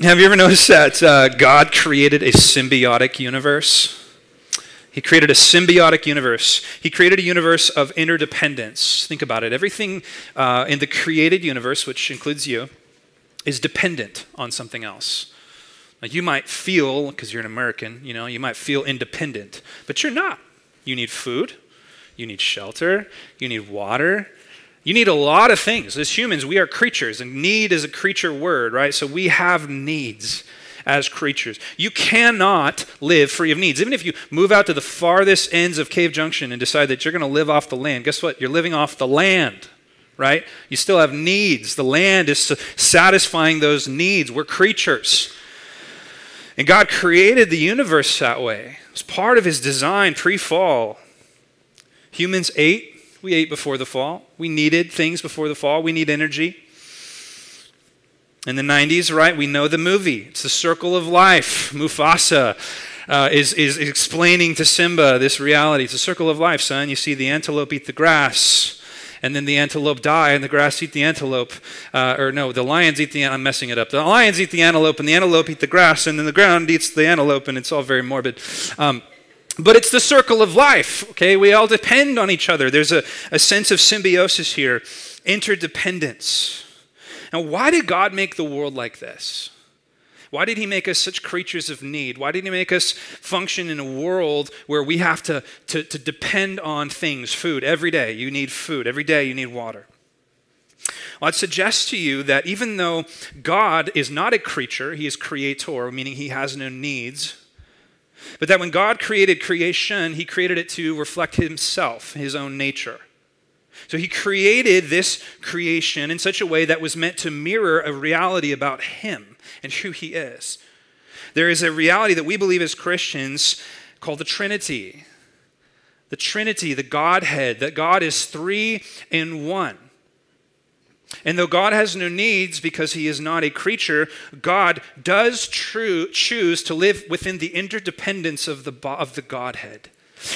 Have you ever noticed that uh, God created a symbiotic universe? He created a symbiotic universe. He created a universe of interdependence. Think about it. Everything uh, in the created universe, which includes you, is dependent on something else. Like you might feel, because you're an American, you know, you might feel independent, but you're not. You need food, you need shelter, you need water, you need a lot of things. As humans, we are creatures, and need is a creature word, right? So we have needs as creatures. You cannot live free of needs. Even if you move out to the farthest ends of Cave Junction and decide that you're going to live off the land, guess what? You're living off the land, right? You still have needs. The land is satisfying those needs. We're creatures. And God created the universe that way. It's part of his design pre fall. Humans ate we ate before the fall. We needed things before the fall. We need energy. In the 90s, right, we know the movie. It's the circle of life. Mufasa uh, is, is explaining to Simba this reality. It's a circle of life, son. You see the antelope eat the grass, and then the antelope die, and the grass eat the antelope. Uh, or no, the lions eat the, I'm messing it up. The lions eat the antelope, and the antelope eat the grass, and then the ground eats the antelope, and it's all very morbid. Um, but it's the circle of life, okay? We all depend on each other. There's a, a sense of symbiosis here, interdependence. Now, why did God make the world like this? Why did He make us such creatures of need? Why did He make us function in a world where we have to, to, to depend on things, food, every day? You need food, every day you need water. Well, I'd suggest to you that even though God is not a creature, He is creator, meaning He has no needs. But that when God created creation, he created it to reflect himself, his own nature. So he created this creation in such a way that was meant to mirror a reality about him and who he is. There is a reality that we believe as Christians called the Trinity. The Trinity, the Godhead, that God is three in one. And though God has no needs because he is not a creature, God does true, choose to live within the interdependence of the, of the Godhead.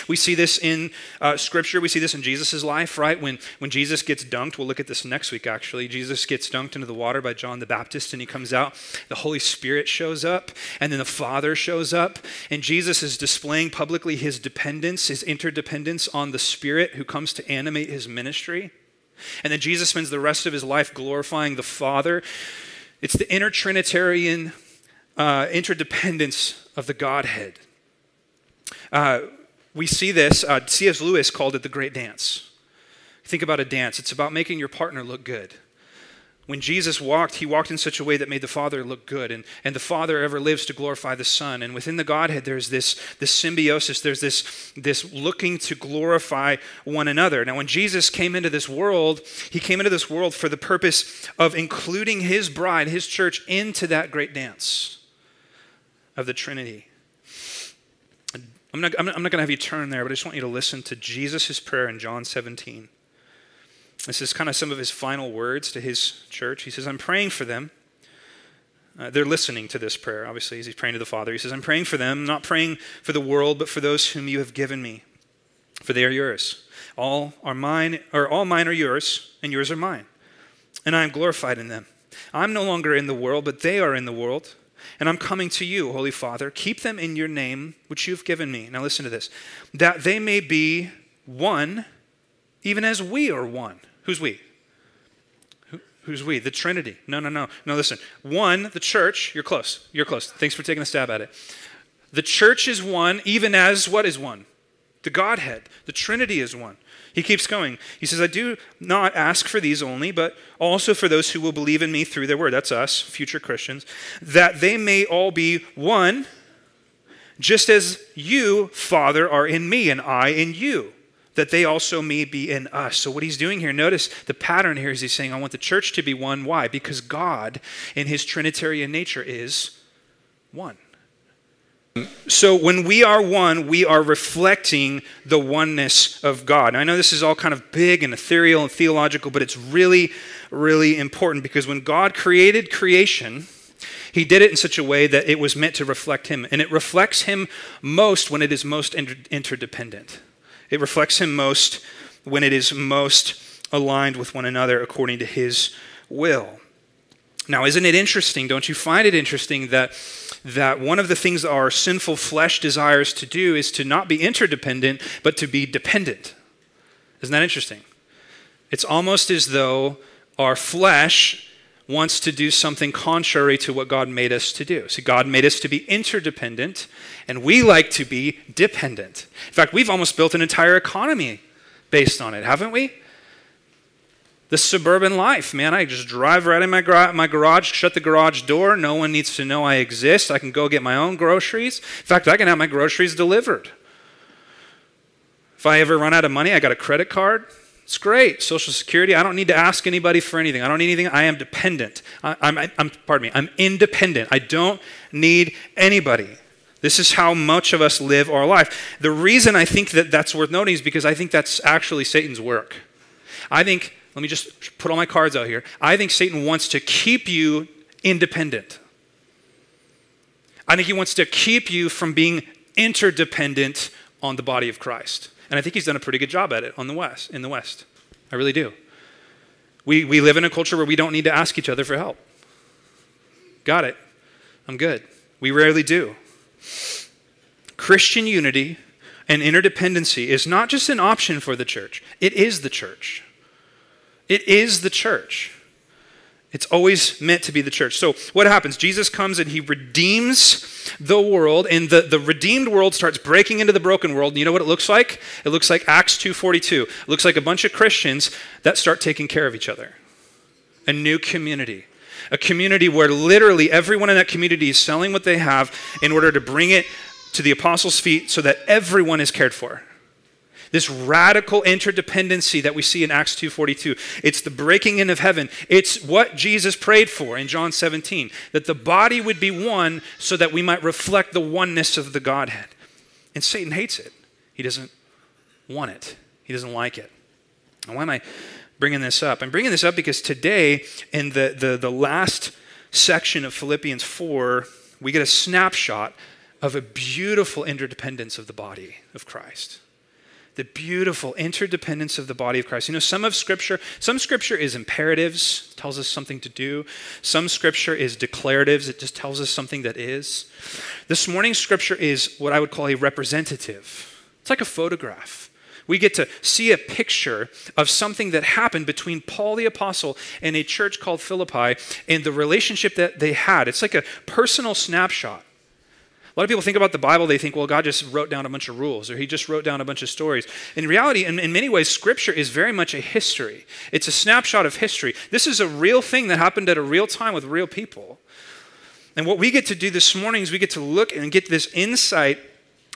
We see this in uh, Scripture. We see this in Jesus' life, right? When, when Jesus gets dunked, we'll look at this next week actually. Jesus gets dunked into the water by John the Baptist and he comes out. The Holy Spirit shows up and then the Father shows up. And Jesus is displaying publicly his dependence, his interdependence on the Spirit who comes to animate his ministry. And then Jesus spends the rest of his life glorifying the Father. It's the inner Trinitarian uh, interdependence of the Godhead. Uh, we see this, uh, C.S. Lewis called it the great dance. Think about a dance, it's about making your partner look good when Jesus walked, he walked in such a way that made the Father look good. And, and the Father ever lives to glorify the Son. And within the Godhead, there's this, this symbiosis, there's this, this looking to glorify one another. Now, when Jesus came into this world, he came into this world for the purpose of including his bride, his church, into that great dance of the Trinity. I'm not, I'm not, going to have you turn there, but I just want you to listen to Jesus' prayer in John 17. This is kind of some of his final words to his church. He says, I'm praying for them. Uh, they're listening to this prayer, obviously, as he's praying to the Father. He says, I'm praying for them, not praying for the world, but for those whom you have given me, for they are yours. All are mine, or all mine are yours, and yours are mine. And I am glorified in them. I'm no longer in the world, but they are in the world. And I'm coming to you, Holy Father. Keep them in your name, which you've given me. Now listen to this that they may be one, even as we are one. Who's we? Who, who's we? The Trinity. No, no, no. No, listen. One, the church. You're close. You're close. Thanks for taking a stab at it. The church is one, even as what is one? The Godhead. The Trinity is one. He keeps going. He says, I do not ask for these only, but also for those who will believe in me through their word. That's us, future Christians, that they may all be one, just as you, Father, are in me and I in you that they also may be in us. So, what he's doing here, notice the pattern here is he's saying, I want the church to be one. Why? Because God, in his Trinitarian nature, is one. So, when we are one, we are reflecting the oneness of God. Now, I know this is all kind of big and ethereal and theological, but it's really, really important because when God created creation, he did it in such a way that it was meant to reflect Him. And it reflects Him most when it is most inter- interdependent. It reflects Him most when it is most aligned with one another according to His will. Now, isn't it interesting? Don't you find it interesting that, that one of the things our sinful flesh desires to do is to not be interdependent, but to be dependent? Isn't that interesting? It's almost as though our flesh wants to do something contrary to what God made us to do. See, God made us to be interdependent, and we like to be dependent. In fact, we've almost built an entire economy based on it, haven't we? The suburban life, man. I just drive right in my, my garage, shut the garage door. No one needs to know I exist. I can go get my own groceries. In fact, I can have my groceries delivered. If I ever run out of money, I got a credit card. It's great. Social Security, I don't need to ask anybody for anything. I don't need anything. I am dependent. I, am I'm, pardon me, I'm independent. I don't need anybody. This is how much of us live our life. The reason I think that that's worth noting is because I think that's actually Satan's work. I think, let me just put all my cards out here. I think Satan wants to keep you independent. I think he wants to keep you from being interdependent on the body of Christ. And I think he's done a pretty good job at it on the West, in the West. I really do. We, we live in a culture where we don't need to ask each other for help. Got it. I'm good. We rarely do. Christian unity and interdependency is not just an option for the church, it is the church. It is the church. It's always meant to be the church. So, what happens? Jesus comes and he redeems the world, and the, the redeemed world starts breaking into the broken world. And you know what it looks like? It looks like Acts 2.42. It looks like a bunch of Christians that start taking care of each other. A new community. A community where literally everyone in that community is selling what they have in order to bring it to the apostles' feet so that everyone is cared for this radical interdependency that we see in Acts 2:42. It's the breaking in of heaven. It's what Jesus prayed for in John 17, that the body would be one so that we might reflect the oneness of the Godhead. And Satan hates it. He doesn't want it. He doesn't like it. And why am I bringing this up? I'm bringing this up because today in the, the, the last section of Philippians 4, we get a snapshot of a beautiful interdependence of the body of Christ the beautiful interdependence of the body of Christ. You know, some of scripture, some scripture is imperatives, tells us something to do. Some scripture is declaratives, it just tells us something that is. This morning's scripture is what I would call a representative. It's like a photograph. We get to see a picture of something that happened between Paul the Apostle and a church called Philippi and the relationship that they had. It's like a personal snapshot. A lot of people think about the Bible, they think, well, God just wrote down a bunch of rules or he just wrote down a bunch of stories. In reality, in, in, many ways, Scripture is very much a history. It's a snapshot of history. This is a real thing that happened at a real time with real people. And what we get to do this morning is we get to look and get this insight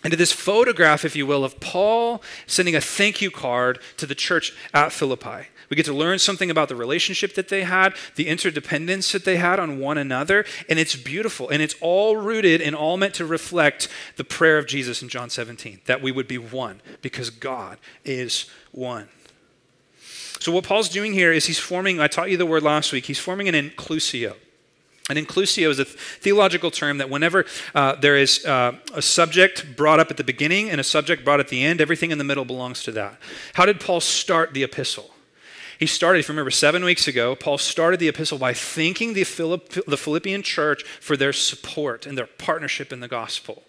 into this photograph, if you will, of Paul sending a thank you card to the church at Philippi. We get to learn something about the relationship that they had, the interdependence that they had on one another, and it's beautiful. And it's all rooted and all meant to reflect the prayer of Jesus in John 17 that we would be one because God is one. So, what Paul's doing here is he's forming, I taught you the word last week, he's forming an inclusio. An inclusio is a theological term that whenever uh, there is uh, a subject brought up at the beginning and a subject brought at the end, everything in the middle belongs to that. How did Paul start the epistle? He started, if you remember, seven weeks ago, Paul started the epistle by thanking the, Philipp, the Philippian church for their support and their partnership in the gospel.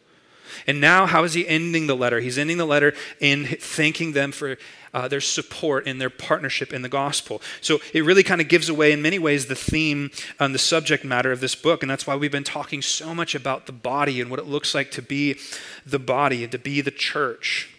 And now, how is he ending the letter? He's ending the letter in thanking them for uh, their support and their partnership in the gospel. So it really kind of gives away, in many ways, the theme and the subject matter of this book. And that's why we've been talking so much about the body and what it looks like to be the body and to be the church.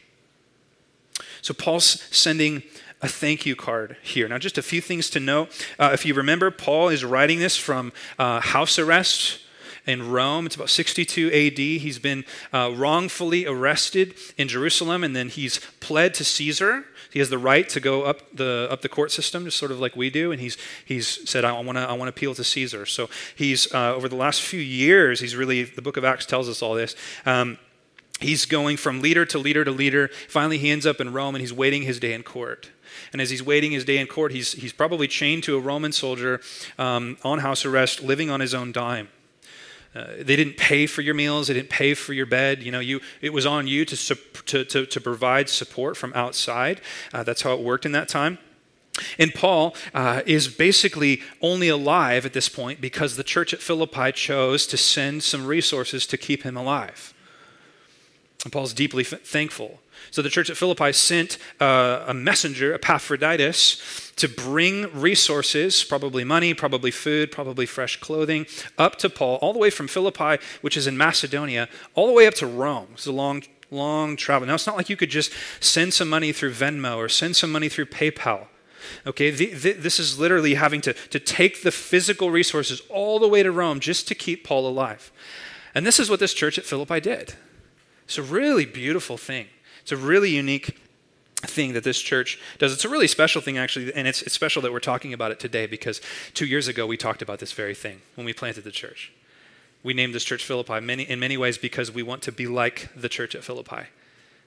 So Paul's sending a thank you card here. Now, just a few things to note. Uh, if you remember, Paul is writing this from uh, house arrest in Rome. It's about 62 AD. He's been uh, wrongfully arrested in Jerusalem, and then he's pled to Caesar. He has the right to go up the up the court system, just sort of like we do. And he's he's said, I want to I want to appeal to Caesar. So he's uh, over the last few years, he's really the Book of Acts tells us all this. Um, he's going from leader to leader to leader. Finally, he ends up in Rome, and he's waiting his day in court. And as he's waiting his day in court, he's, he's probably chained to a Roman soldier um, on house arrest, living on his own dime. Uh, they didn't pay for your meals. They didn't pay for your bed. You know, you it was on you to to, to, to provide support from outside. Uh, that's how it worked in that time. And Paul uh, is basically only alive at this point because the church at Philippi chose to send some resources to keep him alive. And Paul's deeply f- thankful. So the church at Philippi sent uh, a messenger, Epaphroditus, to bring resources, probably money, probably food, probably fresh clothing, up to Paul, all the way from Philippi, which is in Macedonia, all the way up to Rome. It's a long, long travel. Now, it's not like you could just send some money through Venmo or send some money through PayPal. Okay, the, the, this is literally having to, to take the physical resources all the way to Rome just to keep Paul alive. And this is what this church at Philippi did. It's a really beautiful thing. It's a really unique thing that this church does. It's a really special thing, actually, and it's, it's special that we're talking about it today because two years ago we talked about this very thing when we planted the church. We named this church Philippi many, in many ways because we want to be like the church at Philippi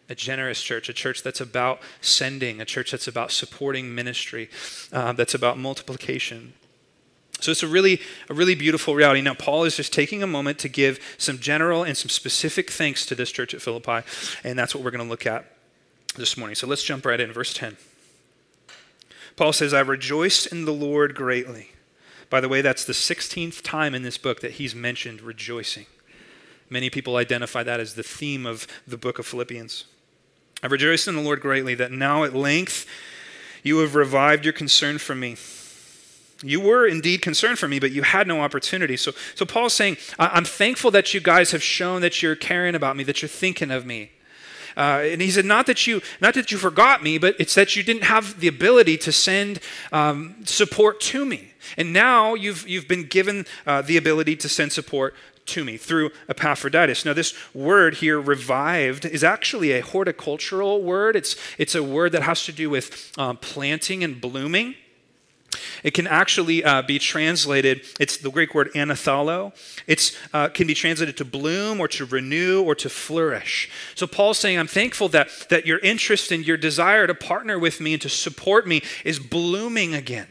a generous church, a church that's about sending, a church that's about supporting ministry, uh, that's about multiplication. So it's a really, a really beautiful reality. Now, Paul is just taking a moment to give some general and some specific thanks to this church at Philippi, and that's what we're going to look at this morning. So let's jump right in. Verse 10. Paul says, I rejoiced in the Lord greatly. By the way, that's the 16th time in this book that he's mentioned rejoicing. Many people identify that as the theme of the book of Philippians. I rejoice in the Lord greatly that now at length you have revived your concern for me. You were indeed concerned for me, but you had no opportunity. So, so Paul's saying, I'm thankful that you guys have shown that you're caring about me, that you're thinking of me. Uh, and he said, not that you, not that you forgot me, but it's that you didn't have the ability to send um, support to me. And now you've, you've been given uh, the ability to send support to me through Epaphroditus. Now, this word here, revived, is actually a horticultural word. It's, it's a word that has to do with um, planting and blooming. It can actually uh, be translated, it's the Greek word anathalo. It uh, can be translated to bloom or to renew or to flourish. So Paul's saying, I'm thankful that, that your interest and your desire to partner with me and to support me is blooming again.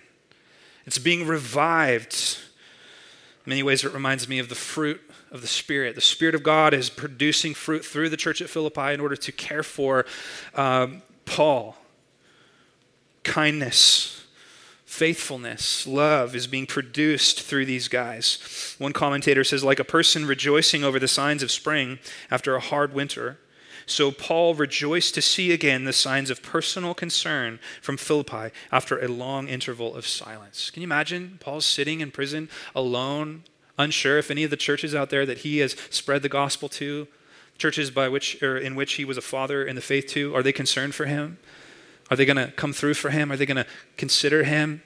It's being revived. In many ways, it reminds me of the fruit of the Spirit. The Spirit of God is producing fruit through the church at Philippi in order to care for um, Paul. Kindness, faithfulness, love is being produced through these guys. One commentator says, like a person rejoicing over the signs of spring after a hard winter. So Paul rejoiced to see again the signs of personal concern from Philippi after a long interval of silence. Can you imagine Paul's sitting in prison alone unsure if any of the churches out there that he has spread the gospel to, churches by which or in which he was a father in the faith to, are they concerned for him? Are they going to come through for him? Are they going to consider him?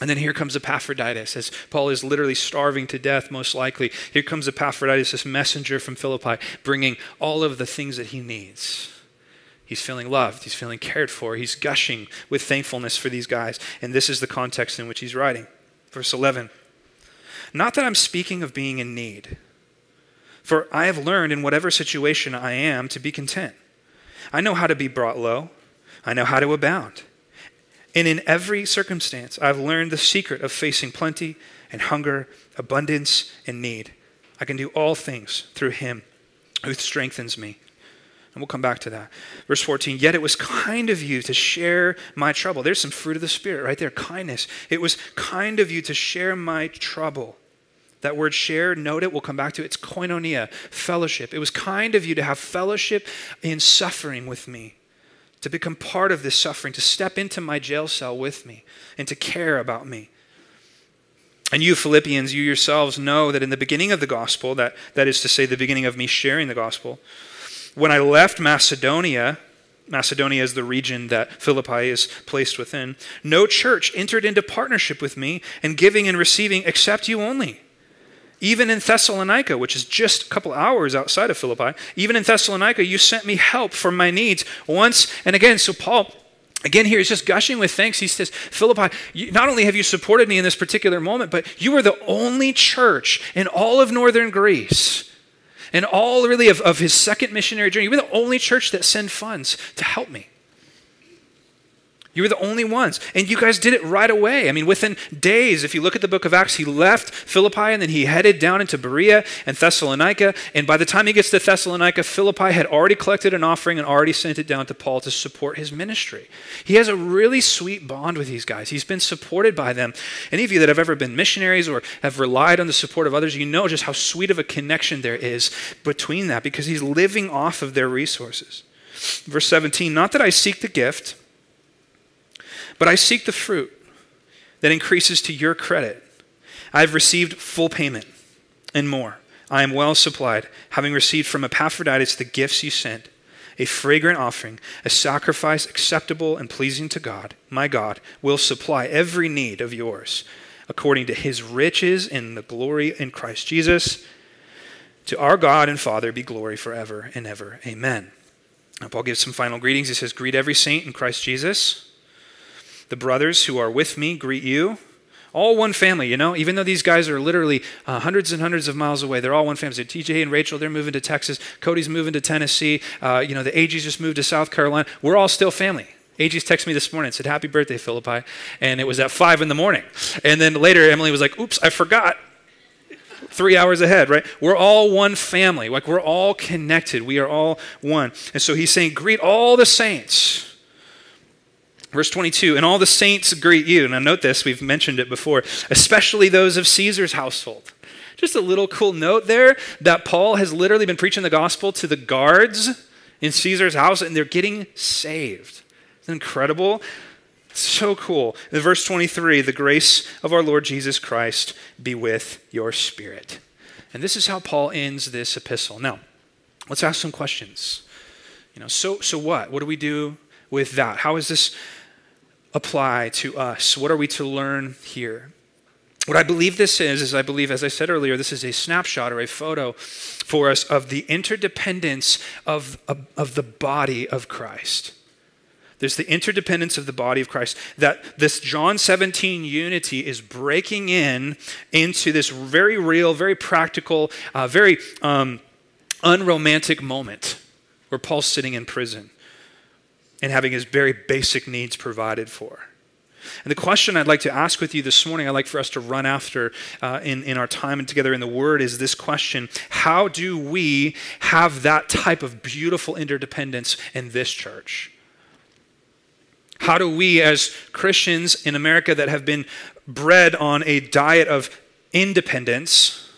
And then here comes Epaphroditus, as Paul is literally starving to death, most likely. Here comes Epaphroditus, this messenger from Philippi, bringing all of the things that he needs. He's feeling loved. He's feeling cared for. He's gushing with thankfulness for these guys. And this is the context in which he's writing. Verse 11 not that I'm speaking of being in need, for I have learned in whatever situation I am to be content. I know how to be brought low, I know how to abound. And in every circumstance, I've learned the secret of facing plenty and hunger, abundance and need. I can do all things through him who strengthens me. And we'll come back to that. Verse 14, yet it was kind of you to share my trouble. There's some fruit of the Spirit right there kindness. It was kind of you to share my trouble. That word share, note it, we'll come back to it. It's koinonia, fellowship. It was kind of you to have fellowship in suffering with me, to become part of this suffering, to step into my jail cell with me, and to care about me. And you, Philippians, you yourselves know that in the beginning of the gospel, that, that is to say, the beginning of me sharing the gospel, when I left Macedonia, Macedonia is the region that Philippi is placed within, no church entered into partnership with me in giving and receiving except you only. Even in Thessalonica, which is just a couple hours outside of Philippi, even in Thessalonica, you sent me help for my needs once and again. So, Paul, again, here he's just gushing with thanks. He says, Philippi, not only have you supported me in this particular moment, but you are the only church in all of northern Greece and all really of, of his second missionary journey. You were the only church that sent funds to help me. You were the only ones. And you guys did it right away. I mean, within days, if you look at the book of Acts, he left Philippi and then he headed down into Berea and Thessalonica. And by the time he gets to Thessalonica, Philippi had already collected an offering and already sent it down to Paul to support his ministry. He has a really sweet bond with these guys. He's been supported by them. Any of you that have ever been missionaries or have relied on the support of others, you know just how sweet of a connection there is between that because he's living off of their resources. Verse 17, not that I seek the gift but I seek the fruit that increases to your credit. I have received full payment and more. I am well supplied, having received from Epaphroditus the gifts you sent a fragrant offering, a sacrifice acceptable and pleasing to God. My God will supply every need of yours according to his riches in the glory in Christ Jesus. To our God and Father be glory forever and ever. Amen. Now, Paul gives some final greetings. He says, Greet every saint in Christ Jesus. The brothers who are with me greet you. All one family, you know, even though these guys are literally uh, hundreds and hundreds of miles away, they're all one family. So TJ and Rachel, they're moving to Texas. Cody's moving to Tennessee. Uh, you know, the AGs just moved to South Carolina. We're all still family. AG's texted me this morning and said, Happy birthday, Philippi. And it was at 5 in the morning. And then later, Emily was like, Oops, I forgot. Three hours ahead, right? We're all one family. Like we're all connected. We are all one. And so he's saying, Greet all the saints. Verse 22, and all the saints greet you. Now, note this, we've mentioned it before, especially those of Caesar's household. Just a little cool note there that Paul has literally been preaching the gospel to the guards in Caesar's house, and they're getting saved. It's incredible. So cool. In verse 23, the grace of our Lord Jesus Christ be with your spirit. And this is how Paul ends this epistle. Now, let's ask some questions. You know, so so what? What do we do with that? How is this apply to us? What are we to learn here? What I believe this is, is I believe, as I said earlier, this is a snapshot or a photo for us of the interdependence of, of, of, the body of Christ. There's the interdependence of the body of Christ. That this John 17 unity is breaking in into this very real, very practical, uh, very um, unromantic moment where Paul's sitting in prison and having his very basic needs provided for. And the question I'd like to ask with you this morning, I'd like for us to run after uh, in, in our time and together in the Word, is this question How do we have that type of beautiful interdependence in this church? How do we, as Christians in America that have been bred on a diet of independence,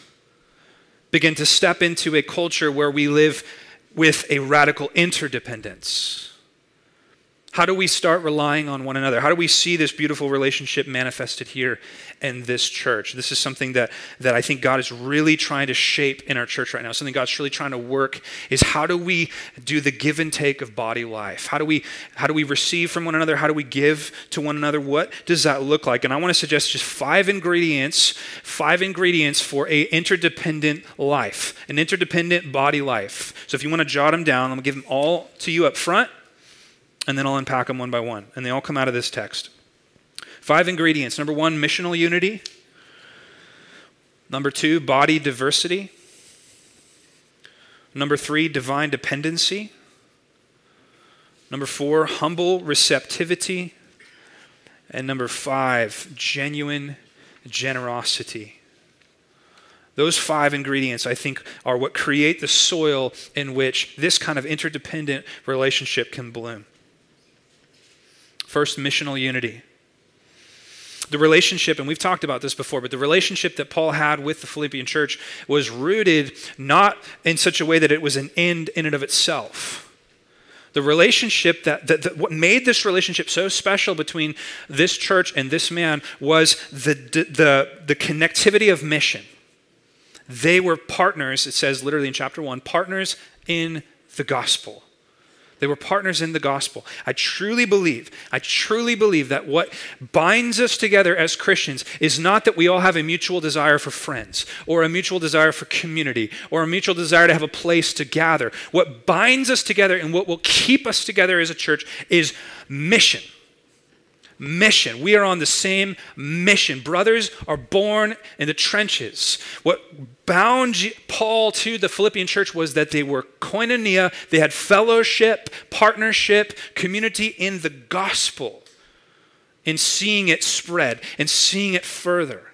begin to step into a culture where we live with a radical interdependence? How do we start relying on one another? How do we see this beautiful relationship manifested here in this church? This is something that, that I think God is really trying to shape in our church right now. Something God's really trying to work is how do we do the give and take of body life? How do we how do we receive from one another? How do we give to one another? What does that look like? And I want to suggest just five ingredients, five ingredients for a interdependent life, an interdependent body life. So if you want to jot them down, I'm to give them all to you up front and then I'll unpack them one by one. And they all come out of this text. Five ingredients. Number one, missional unity. Number two, body diversity. Number three, divine dependency. Number four, humble receptivity. And number five, genuine generosity. Those five ingredients, I think, are what create the soil in which this kind of interdependent relationship can bloom. First, missional unity. The relationship, and we've talked about this before, but the relationship that Paul had with the Philippian church was rooted not in such a way that it was an end in and of itself. The relationship that, that, that what made this relationship so special between this church and this man was the, the, the connectivity of mission. They were partners, it says literally in chapter one, partners in the gospel. They were partners in the gospel. I truly believe, I truly believe that what binds us together as Christians is not that we all have a mutual desire for friends or a mutual desire for community or a mutual desire to have a place to gather. What binds us together and what will keep us together as a church is mission mission. We are on the same mission. Brothers are born in the trenches. What bound Paul to the Philippian church was that they were koinonia, they had fellowship, partnership, community in the gospel. in seeing it spread and seeing it further.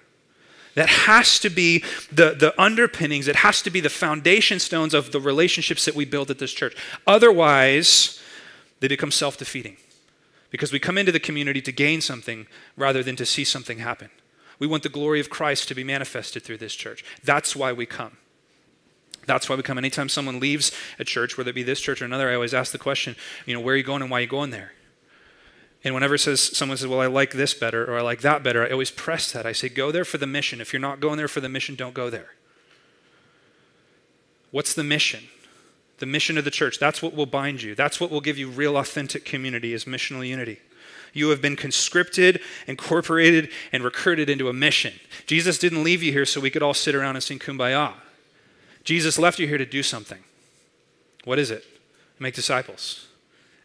That has to be the, the underpinnings, it has to be the foundation stones of the relationships that we build at this church. Otherwise, they become self defeating because we come into the community to gain something rather than to see something happen. We want the glory of Christ to be manifested through this church. That's why we come. That's why we come. Anytime someone leaves a church, whether it be this church or another, I always ask the question, you know, where are you going and why are you going there? And whenever says, someone says, well, I like this better or I like that better, I always press that. I say, go there for the mission. If you're not going there for the mission, don't go there. What's the mission? The mission of the church. That's what will bind you. That's what will give you real, authentic community is missional unity. You have been conscripted, incorporated, and recruited into a mission. Jesus didn't leave you here so we could all sit around and sing kumbaya. Jesus left you here to do something. What is it? Make disciples.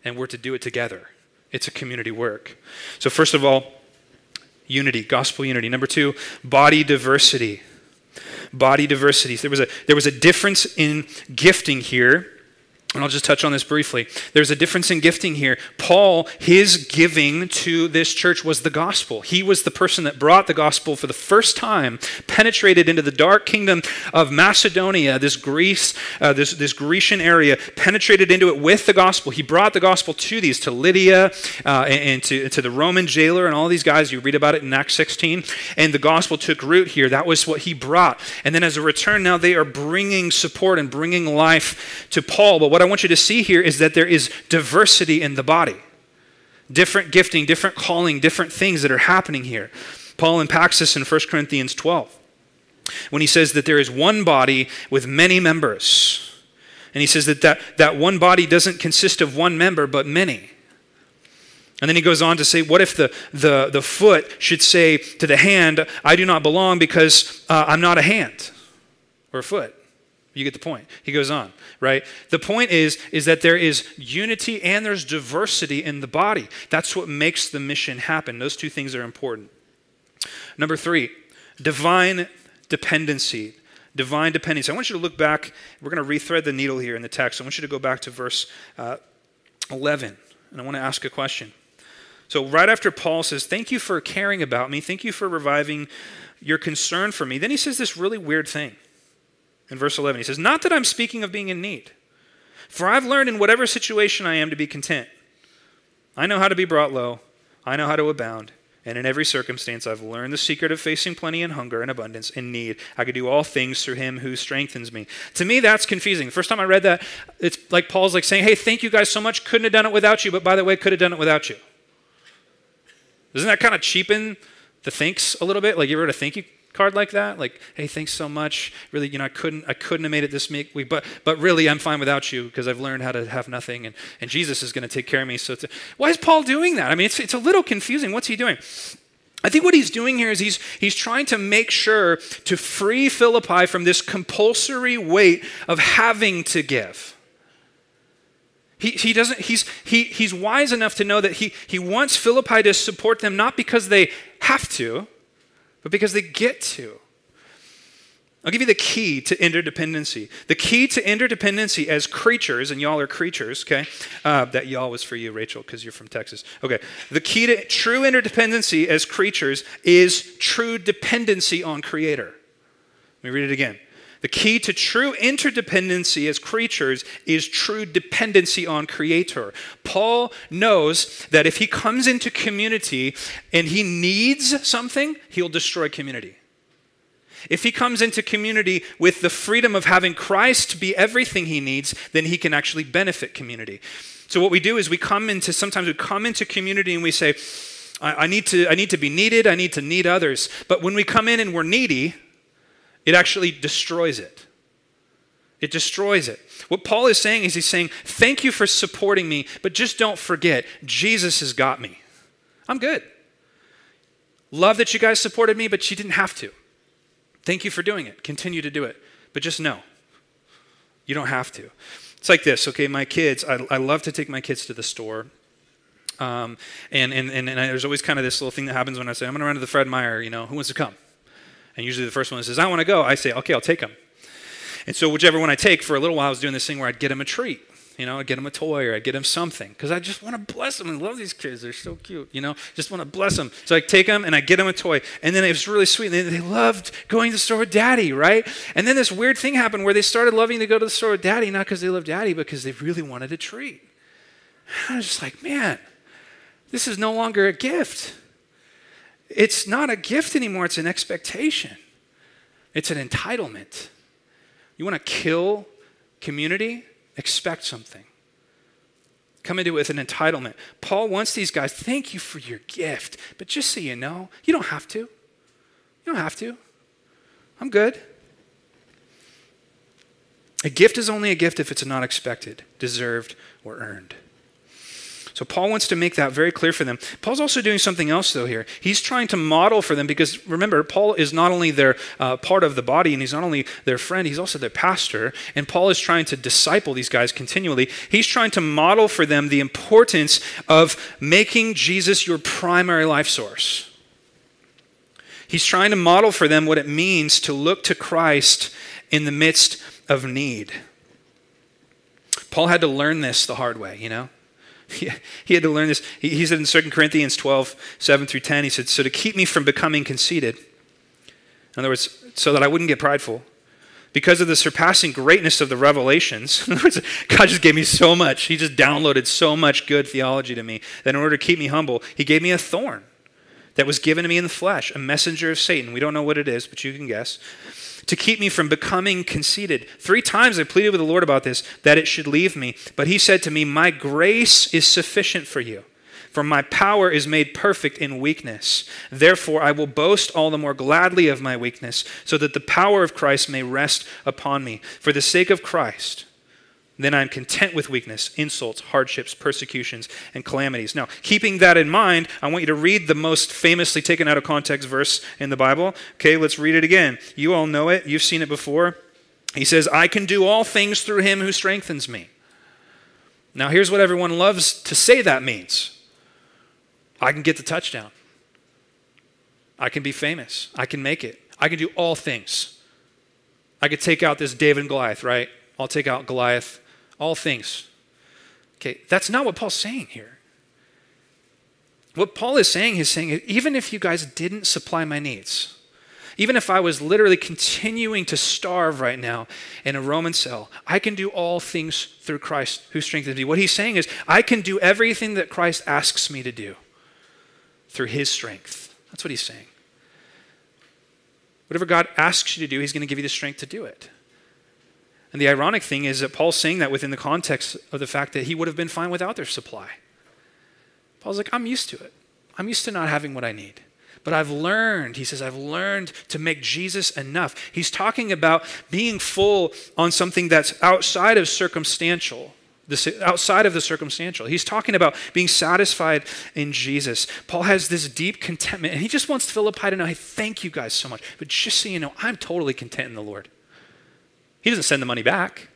And we're to do it together. It's a community work. So, first of all, unity, gospel unity. Number two, body diversity. Body diversity. There was a, there was a difference in gifting here and I'll just touch on this briefly. There's a difference in gifting here. Paul, his giving to this church was the gospel. He was the person that brought the gospel for the first time, penetrated into the dark kingdom of Macedonia, this Greece, uh, this, this Grecian area, penetrated into it with the gospel. He brought the gospel to these, to Lydia uh, and, and to, to the Roman jailer and all these guys. You read about it in Acts 16. And the gospel took root here. That was what he brought. And then as a return, now they are bringing support and bringing life to Paul. But what I want you to see here is that there is diversity in the body. Different gifting, different calling, different things that are happening here. Paul unpacks this in 1 Corinthians 12 when he says that there is one body with many members. And he says that, that that one body doesn't consist of one member, but many. And then he goes on to say, What if the, the, the foot should say to the hand, I do not belong because uh, I'm not a hand or a foot? You get the point. He goes on, right? The point is is that there is unity and there's diversity in the body. That's what makes the mission happen. Those two things are important. Number 3, divine dependency. Divine dependency. I want you to look back. We're going to rethread the needle here in the text. I want you to go back to verse uh, 11, and I want to ask a question. So, right after Paul says, Thank you for caring about me, thank you for reviving your concern for me, then he says this really weird thing in verse 11. He says, Not that I'm speaking of being in need, for I've learned in whatever situation I am to be content. I know how to be brought low, I know how to abound. And in every circumstance, I've learned the secret of facing plenty and hunger and abundance and need. I can do all things through him who strengthens me. To me, that's confusing. The first time I read that, it's like Paul's like saying, Hey, thank you guys so much. Couldn't have done it without you, but by the way, could have done it without you. Doesn't that kind of cheapen the thanks a little bit? Like you ever wrote a thank you card like that like hey thanks so much. Really you know i couldn't i couldn't have made it this week but but really i'm fine without you because i've learned how to have nothing and and jesus is going to take care of me. So why is paul doing that? I mean it's, it's a little confusing. What's he doing? I think what he's doing here is he's, he's trying to make sure to free Philippi from this compulsory weight of having to give. He, he doesn't, he's, he, he's wise enough to know that he, he wants Philippi to support them not because they have to, but because they get to. I'll give you the key to interdependency. The key to interdependency as creatures, and y'all are creatures, okay? Uh, that y'all was for you, Rachel, because you're from Texas. Okay. The key to true interdependency as creatures is true dependency on Creator. Let me read it again. The key to true interdependency as creatures is true dependency on Creator. Paul knows that if he comes into community and he needs something, he'll destroy community. If he comes into community with the freedom of having Christ be everything he needs, then he can actually benefit community. So what we do is we come into sometimes we come into community and we say, I, I need to I need to be needed, I need to need others. But when we come in and we're needy, it actually destroys it. It destroys it. What Paul is saying is he's saying, Thank you for supporting me, but just don't forget, Jesus has got me. I'm good. Love that you guys supported me, but you didn't have to. Thank you for doing it. Continue to do it. But just know, you don't have to. It's like this, okay? My kids, I, I love to take my kids to the store. Um, and, and, and, and there's always kind of this little thing that happens when I say, I'm going to run to the Fred Meyer, you know, who wants to come? And usually the first one says, I want to go. I say, okay, I'll take him. And so whichever one I take, for a little while, I was doing this thing where I'd get him a treat. You know, I'd get them a toy or I'd get them something because I just want to bless them. I love these kids. They're so cute. You know, just want to bless them. So I take them and I get them a toy. And then it was really sweet. They, they loved going to the store with daddy, right? And then this weird thing happened where they started loving to go to the store with daddy, not because they love daddy, but because they really wanted a treat. And I was just like, man, this is no longer a gift. It's not a gift anymore, it's an expectation, it's an entitlement. You want to kill community? Expect something. Come into it with an entitlement. Paul wants these guys, thank you for your gift. But just so you know, you don't have to. You don't have to. I'm good. A gift is only a gift if it's not expected, deserved, or earned. So Paul wants to make that very clear for them. Paul's also doing something else, though, here. He's trying to model for them because remember, Paul is not only their uh, part of the body and he's not only their friend, he's also their pastor. And Paul is trying to disciple these guys continually. He's trying to model for them the importance of making Jesus your primary life source. He's trying to model for them what it means to look to Christ in the midst of need. Paul had to learn this the hard way, you know? He, had to learn this. He, he said in 2 Corinthians 12, 7 through 10, he said, So to keep me from becoming conceited, in other words, so that I wouldn't get prideful, because of the surpassing greatness of the revelations, God just gave me so much. He just downloaded so much good theology to me that in order to keep me humble, He gave me a thorn that was given to me in the flesh, a messenger of Satan. We don't know what it is, but you can guess to keep me from becoming conceited. Three times I pleaded with the Lord about this, that it should leave me. But he said to me, My grace is sufficient for you. For my power is made perfect in weakness. Therefore, I will boast all the more gladly of my weakness, so that the power of Christ may rest upon me. For the sake of Christ, then I'm content with weakness, insults, hardships, persecutions, and calamities. Now, keeping that in mind, I want you to read the most famously taken out of context verse in the Bible. Okay, let's read it again. You all know it, you've seen it before. He says, I can do all things through him who strengthens me. Now, here's what everyone loves to say that means I can get the touchdown, I can be famous, I can make it, I can do all things. I could take out this David and Goliath, right? I'll take out Goliath all things. Okay, that's not what Paul's saying here. What Paul is saying is saying, even if you guys didn't supply my needs, even if I was literally continuing to starve right now in a Roman cell, I can do all things through Christ who strengthens me. What he's saying is, I can do everything that Christ asks me to do through his strength. That's what he's saying. Whatever God asks you to do, he's going to give you the strength to do it. And the ironic thing is that Paul's saying that within the context of the fact that he would have been fine without their supply. Paul's like, I'm used to it. I'm used to not having what I need. But I've learned, he says, I've learned to make Jesus enough. He's talking about being full on something that's outside of circumstantial, outside of the circumstantial. He's talking about being satisfied in Jesus. Paul has this deep contentment, and he just wants Philippi to know, hey, thank you guys so much. But just so you know, I'm totally content in the Lord. He doesn't send the money back,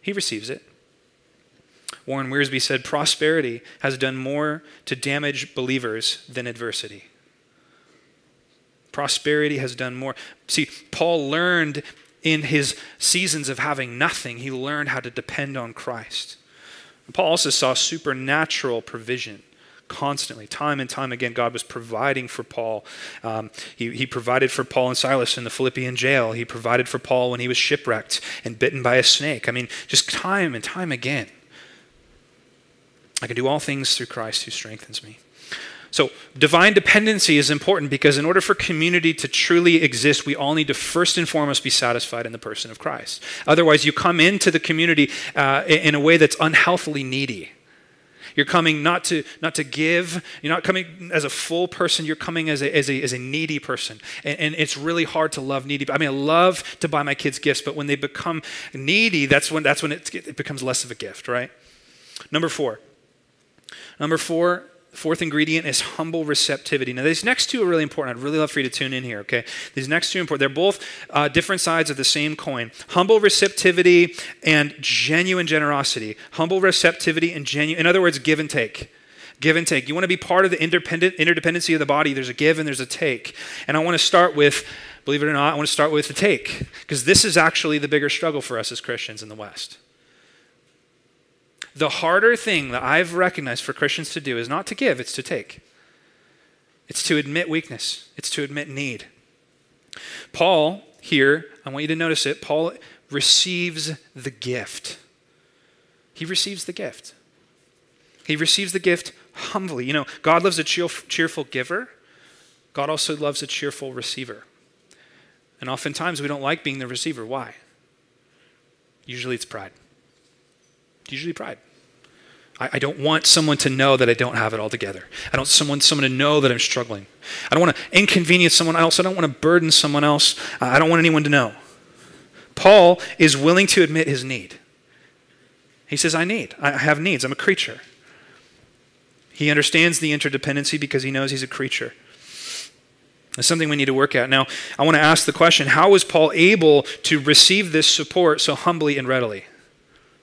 he receives it. Warren Wiersbe said prosperity has done more to damage believers than adversity. Prosperity has done more. See, Paul learned in his seasons of having nothing, he learned how to depend on Christ. Paul also saw supernatural provision constantly, time and time again, God was providing for Paul. Um, he, he provided for Paul and Silas in the Philippian jail. He provided for Paul when he was shipwrecked and bitten by a snake. I mean, just time and time again. I can do all things through Christ who strengthens me. So, divine dependency is important because in order for community to truly exist, we all need to first and foremost be satisfied in the person of Christ. Otherwise, you come into the community uh, in a way that's unhealthily needy. You're coming not to, not to give. You're not coming as a full person. You're coming as a, as a, as a needy person. And, and it's really hard to love needy. I mean, I love to buy my kids gifts, but when they become needy, that's when, that's when it, it becomes less of a gift, right? Number four. Number four, fourth ingredient is humble receptivity. Now, these next two are really important. I'd really love for you to tune in here, okay? These next two are important. They're both uh, different sides of the same coin humble receptivity and genuine generosity. Humble receptivity and genuine, in other words, give and take. Give and take. You want to be part of the independent interdependency of the body. There's a give and there's a take. And I want to start with, believe it or not, I want to start with the take because this is actually the bigger struggle for us as Christians in the West. The harder thing that I've recognized for Christians to do is not to give, it's to take. It's to admit weakness, it's to admit need. Paul, here, I want you to notice it, Paul receives the gift. He receives the gift. He receives the gift humbly. You know, God loves a cheerful giver, God also loves a cheerful receiver. And oftentimes we don't like being the receiver. Why? Usually it's pride. Usually pride. I, I, don't want someone to know that I don't have it all together. I don't want someone to know that I'm struggling. I don't want to inconvenience someone else. I don't want to burden someone else. Uh, I don't want anyone to know. Paul is willing to admit his need. He says, I need. I have needs. I'm a creature. He understands the interdependency because he knows he's a creature. It's something we need to work at. Now, I want to ask the question how was Paul able to receive this support so humbly and readily?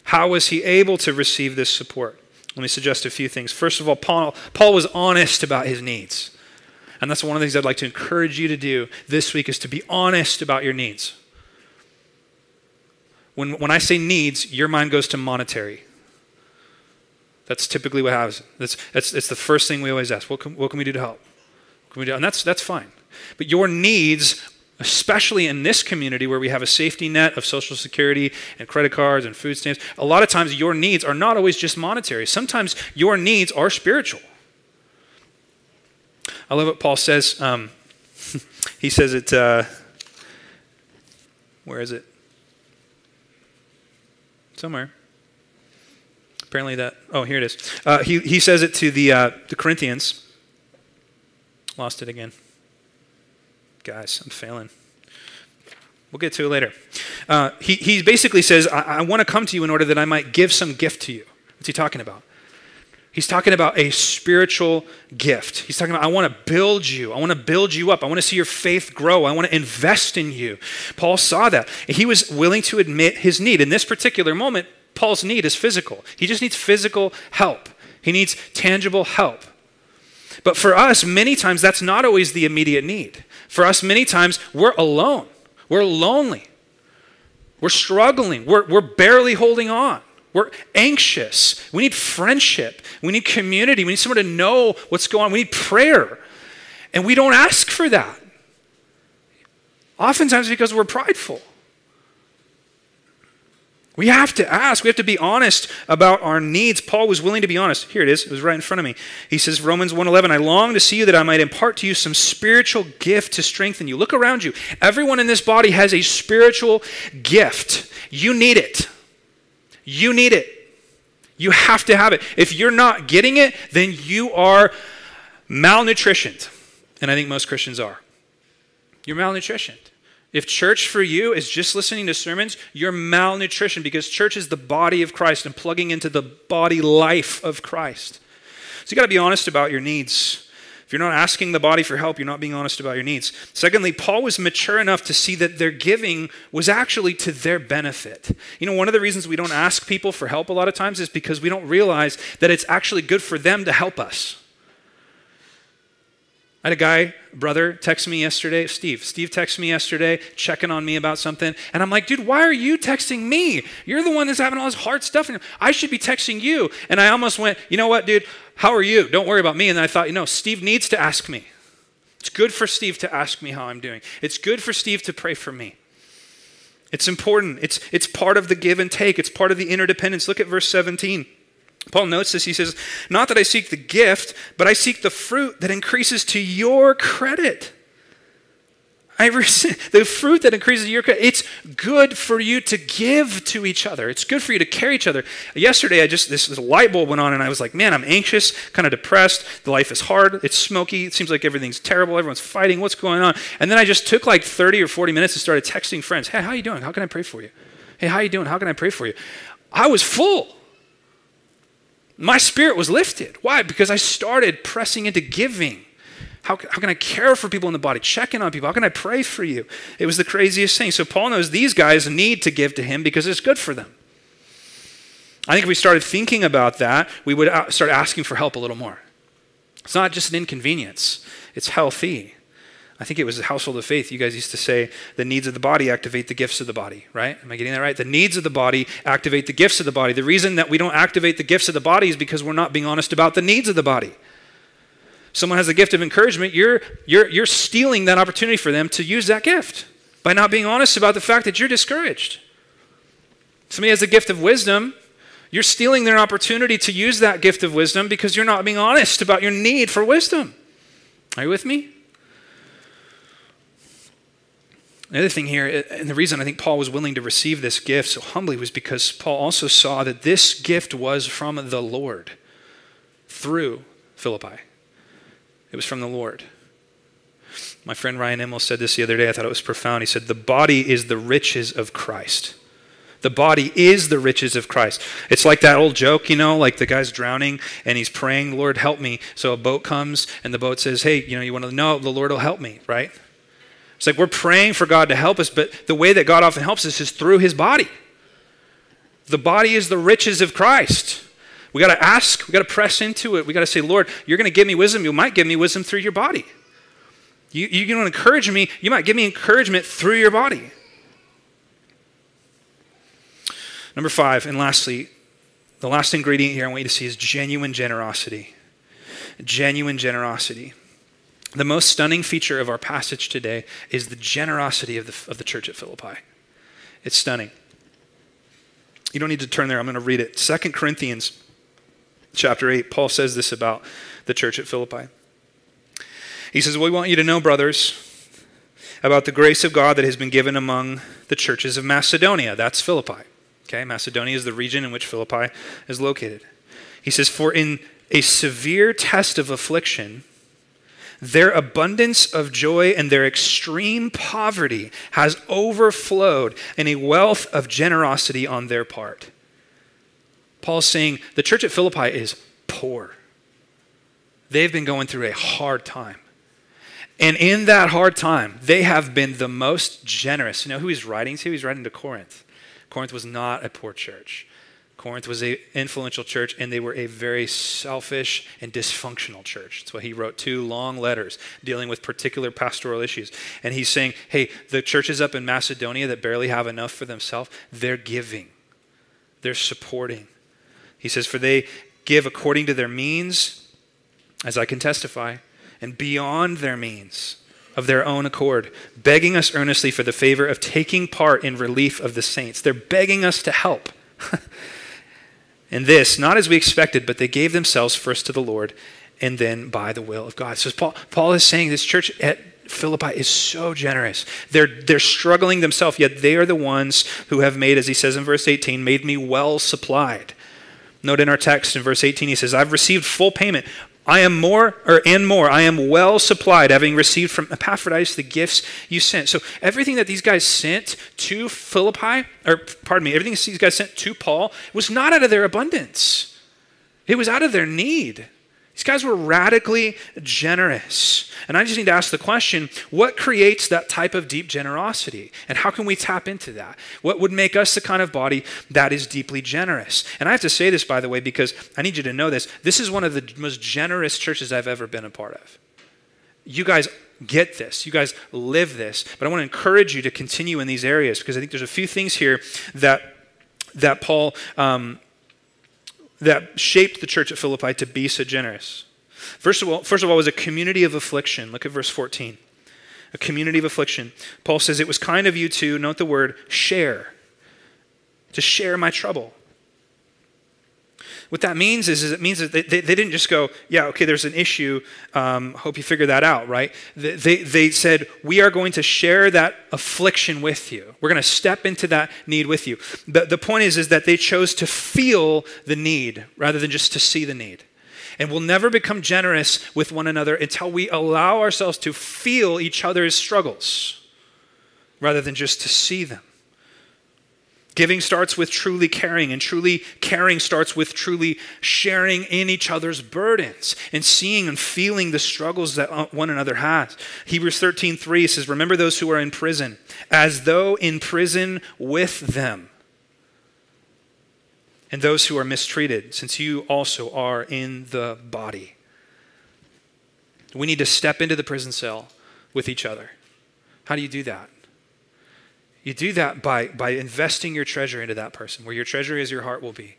How was he able to receive this support? Let me suggest a few things. First of all, Paul, Paul was honest about his needs. And that's one of the things I'd like to encourage you to do this week is to be honest about your needs. When, when I say needs, your mind goes to monetary. That's typically what happens. That's, that's, that's the first thing we always ask. What can, what can we do to help? What can we do? And that's, that's fine. But your needs, especially in this community where we have a safety net of Social Security and credit cards and food stamps, a lot of times your needs are not always just monetary. Sometimes your needs are spiritual. I love what Paul says. Um, he says it, uh, where is it? Somewhere. Apparently that, oh, here it is. Uh, he, he says it to the, uh, the Corinthians. Lost it again. Guys, I'm failing. We'll get to it later. Uh, he, he basically says, I, I want to come to you in order that I might give some gift to you. What's he talking about? He's talking about a spiritual gift. He's talking about, I want to build you. I want to build you up. I want to see your faith grow. I want to invest in you. Paul saw that. He was willing to admit his need. In this particular moment, Paul's need is physical. He just needs physical help, he needs tangible help. But for us, many times that's not always the immediate need. For us, many times we're alone, we're lonely, we're struggling, we're, we're barely holding on. We're anxious. We need friendship. We need community. We need someone to know what's going on. We need prayer. And we don't ask for that. Oftentimes because we're prideful. We have to ask. We have to be honest about our needs. Paul was willing to be honest. Here it is. It was right in front of me. He says, Romans 1.11, I long to see you that I might impart to you some spiritual gift to strengthen you. Look around you. Everyone in this body has a spiritual gift. You need it. You need it. You have to have it. If you're not getting it, then you are malnutritioned. And I think most Christians are. You're malnutritioned. If church for you is just listening to sermons, you're malnutrition because church is the body of Christ and plugging into the body life of Christ. So you got to be honest about your needs. If you're not asking the body for help, you're not being honest about your needs. Secondly, Paul was mature enough to see that their giving was actually to their benefit. You know, one of the reasons we don't ask people for help a lot of times is because we don't realize that it's actually good for them to help us. I had a guy, brother, text me yesterday, Steve. Steve texted me yesterday, checking on me about something. And I'm like, dude, why are you texting me? You're the one that's having all this hard stuff. I should be texting you. And I almost went, you know what, dude? How are you? Don't worry about me. And then I thought, you know, Steve needs to ask me. It's good for Steve to ask me how I'm doing. It's good for Steve to pray for me. It's important. It's, it's part of the give and take, it's part of the interdependence. Look at verse 17. Paul notes this. He says, Not that I seek the gift, but I seek the fruit that increases to your credit. I the fruit that increases your credit. It's good for you to give to each other. It's good for you to carry each other. Yesterday, I just this, this light bulb went on, and I was like, "Man, I'm anxious, kind of depressed. The life is hard. It's smoky. It seems like everything's terrible. Everyone's fighting. What's going on?" And then I just took like 30 or 40 minutes and started texting friends. Hey, how you doing? How can I pray for you? Hey, how you doing? How can I pray for you? I was full my spirit was lifted. Why? Because I started pressing into giving. How, how can I care for people in the body, checking on people? How can I pray for you? It was the craziest thing. So Paul knows these guys need to give to him because it's good for them. I think if we started thinking about that, we would uh, start asking for help a little more. It's not just an inconvenience, it's healthy. I think it was the household of faith. You guys used to say the needs of the body activate the gifts of the body, right? Am I getting that right? The needs of the body activate the gifts of the body. The reason that we don't activate the gifts of the body is because we're not being honest about the needs of the body. Someone has a gift of encouragement, you're, you're, you're stealing that opportunity for them to use that gift by not being honest about the fact that you're discouraged. Somebody has a gift of wisdom, you're stealing their opportunity to use that gift of wisdom because you're not being honest about your need for wisdom. Are you with me? Another thing here, and the reason I think Paul was willing to receive this gift so humbly was because Paul also saw that this gift was from the Lord through Philippi. It was from the Lord. My friend Ryan Immel said this the other day. I thought it was profound. He said, The body is the riches of Christ. The body is the riches of Christ. It's like that old joke, you know, like the guy's drowning and he's praying, Lord, help me. So a boat comes and the boat says, Hey, you know, you want to know, the Lord will help me, right? It's like we're praying for God to help us, but the way that God often helps us is through his body. The body is the riches of Christ. We got to ask, we got to press into it. We got to say, Lord, you're going to give me wisdom. You might give me wisdom through your body. You, you're going to encourage me. You might give me encouragement through your body. Number five, and lastly, the last ingredient here I want you to see is genuine generosity. Genuine generosity. The most stunning feature of our passage today is the generosity of the, of the church at Philippi. It's stunning. You don't need to turn there. I'm going to read it. Second Corinthians chapter 8, Paul says this about the church at Philippi. He says, We want you to know, brothers, about the grace of God that has been given among the churches of Macedonia. That's Philippi. Okay, Macedonia is the region in which Philippi is located. He says, For in a severe test of affliction, their abundance of joy and their extreme poverty has overflowed in a wealth of generosity on their part. Paul's saying the church at Philippi is poor. They've been going through a hard time. And in that hard time, they have been the most generous. You know who he's writing to? He's writing to Corinth. Corinth was not a poor church. Corinth was an influential church, and they were a very selfish and dysfunctional church. That's why he wrote two long letters dealing with particular pastoral issues. And he's saying, hey, the churches up in Macedonia that barely have enough for themselves, they're giving, they're supporting. He says, for they give according to their means, as I can testify, and beyond their means of their own accord, begging us earnestly for the favor of taking part in relief of the saints. They're begging us to help. And this, not as we expected, but they gave themselves first to the Lord and then by the will of God. So Paul, Paul is saying this church at Philippi is so generous. They're, they're struggling themselves, yet they are the ones who have made, as he says in verse 18, made me well supplied. Note in our text in verse 18, he says, I've received full payment I am more, or and more, I am well supplied, having received from Epaphroditus the gifts you sent. So everything that these guys sent to Philippi, or pardon me, everything these guys sent to Paul was not out of their abundance. It was out of their need. These guys were radically generous. And I just need to ask the question what creates that type of deep generosity? And how can we tap into that? What would make us the kind of body that is deeply generous? And I have to say this, by the way, because I need you to know this. This is one of the most generous churches I've ever been a part of. You guys get this. You guys live this. But I want to encourage you to continue in these areas because I think there's a few things here that, that Paul. Um, that shaped the church at Philippi to be so generous. First of all, first of all, was a community of affliction. Look at verse 14. A community of affliction. Paul says, It was kind of you to, note the word, share, to share my trouble. What that means is, is it means that they, they, they, didn't just go, yeah, okay, there's an issue. Um, hope you figure that out, right? They, they, they said, we are going to share that affliction with you. We're going to step into that need with you. The, the point is, is that they chose to feel the need rather than just to see the need. And we'll never become generous with one another until we allow ourselves to feel each other's struggles rather than just to see them. Giving starts with truly caring, and truly caring starts with truly sharing in each other's burdens and seeing and feeling the struggles that uh, one another has. Hebrews 13 3 says, Remember those who are in prison, as though in prison with them, and those who are mistreated, since you also are in the body. We need to step into the prison cell with each other. How do you do that? You do that by, by investing your treasure into that person. Where your treasure is, your heart will be.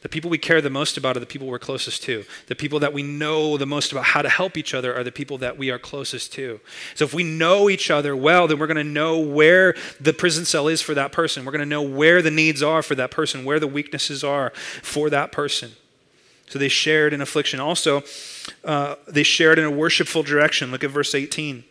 The people we care the most about are the people we're closest to. The people that we know the most about how to help each other are the people that we are closest to. So if we know each other well, then we're going to know where the prison cell is for that person. We're going to know where the needs are for that person, where the weaknesses are for that person. So they shared in affliction. Also, uh, they shared in a worshipful direction. Look at verse 18.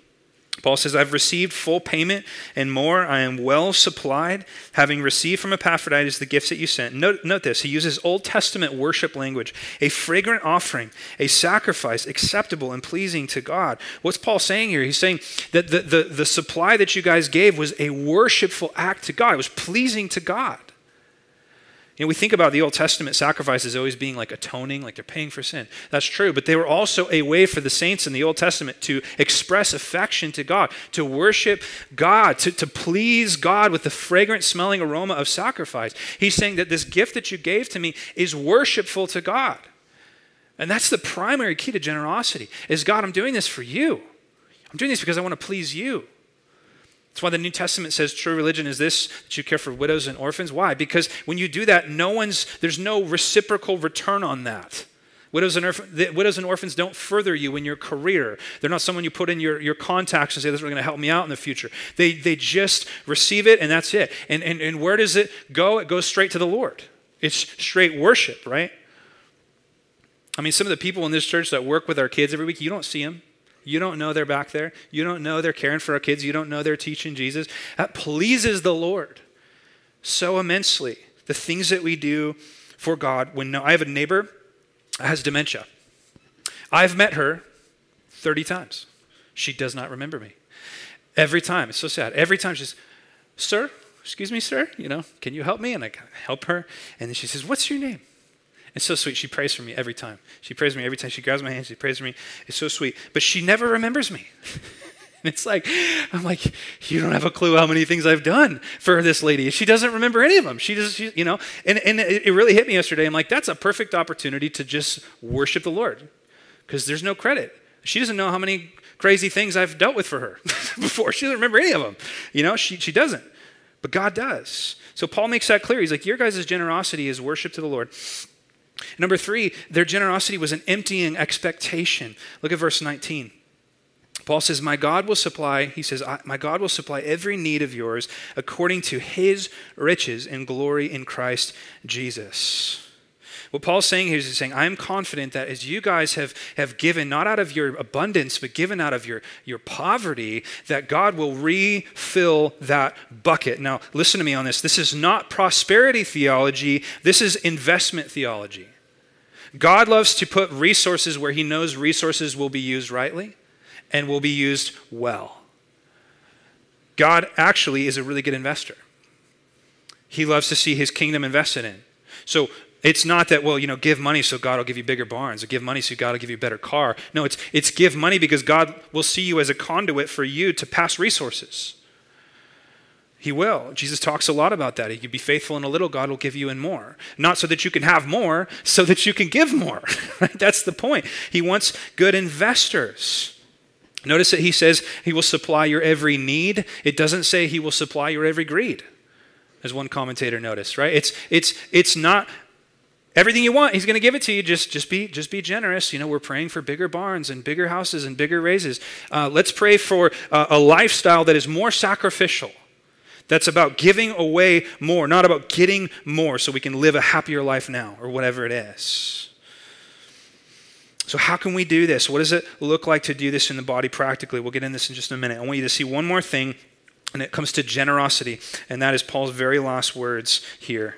Paul says, I've received full payment and more. I am well supplied, having received from Epaphroditus the gifts that you sent. Note, note, this. He uses Old Testament worship language a fragrant offering, a sacrifice acceptable and pleasing to God. What's Paul saying here? He's saying that the, the, the supply that you guys gave was a worshipful act to God, it was pleasing to God. You know, we think about the Old Testament sacrifices always being like atoning, like they're paying for sin. That's true, but they were also a way for the saints in the Old Testament to express affection to God, to worship God, to, to please God with the fragrant smelling aroma of sacrifice. He's saying that this gift that you gave to me is worshipful to God. And that's the primary key to generosity is God, I'm doing this for you. I'm doing this because I want to please you. That's why the New Testament says true religion is this that you care for widows and orphans. Why? Because when you do that, no one's there's no reciprocal return on that. Widows and, orph- widows and orphans don't further you in your career. They're not someone you put in your, your contacts and say, this is going to help me out in the future. They, they just receive it and that's it. And, and, and where does it go? It goes straight to the Lord. It's straight worship, right? I mean, some of the people in this church that work with our kids every week, you don't see them. You don't know they're back there. You don't know they're caring for our kids. You don't know they're teaching Jesus. That pleases the Lord so immensely. The things that we do for God. When I have a neighbor has dementia. I've met her 30 times. She does not remember me. Every time. It's so sad. Every time she's, Sir, excuse me, sir, you know, can you help me? And I help her. And then she says, What's your name? It's so sweet. She prays for me every time. She prays for me every time. She grabs my hand. She prays for me. It's so sweet. But she never remembers me. it's like, I'm like, you don't have a clue how many things I've done for this lady. She doesn't remember any of them. She just, you know, and, and it really hit me yesterday. I'm like, that's a perfect opportunity to just worship the Lord because there's no credit. She doesn't know how many crazy things I've dealt with for her before. She doesn't remember any of them. You know, she, she doesn't. But God does. So Paul makes that clear. He's like, your guys' generosity is worship to the Lord. Number three, their generosity was an emptying expectation. Look at verse 19. Paul says, My God will supply, he says, My God will supply every need of yours according to his riches and glory in Christ Jesus. What Paul's saying here is he's saying, I'm confident that as you guys have, have given, not out of your abundance, but given out of your, your poverty, that God will refill that bucket. Now, listen to me on this. This is not prosperity theology, this is investment theology. God loves to put resources where he knows resources will be used rightly and will be used well. God actually is a really good investor. He loves to see his kingdom invested in. So it's not that, well, you know, give money so God will give you bigger barns, or give money so God will give you a better car. No, it's, it's give money because God will see you as a conduit for you to pass resources. He will. Jesus talks a lot about that. If you be faithful in a little, God will give you in more. Not so that you can have more, so that you can give more. That's the point. He wants good investors. Notice that he says he will supply your every need. It doesn't say he will supply your every greed, as one commentator noticed, right? It's, it's, it's not Everything you want, he's going to give it to you. Just, just, be, just be generous. You know, we're praying for bigger barns and bigger houses and bigger raises. Uh, let's pray for uh, a lifestyle that is more sacrificial. That's about giving away more, not about getting more so we can live a happier life now or whatever it is. So, how can we do this? What does it look like to do this in the body practically? We'll get in this in just a minute. I want you to see one more thing, and it comes to generosity, and that is Paul's very last words here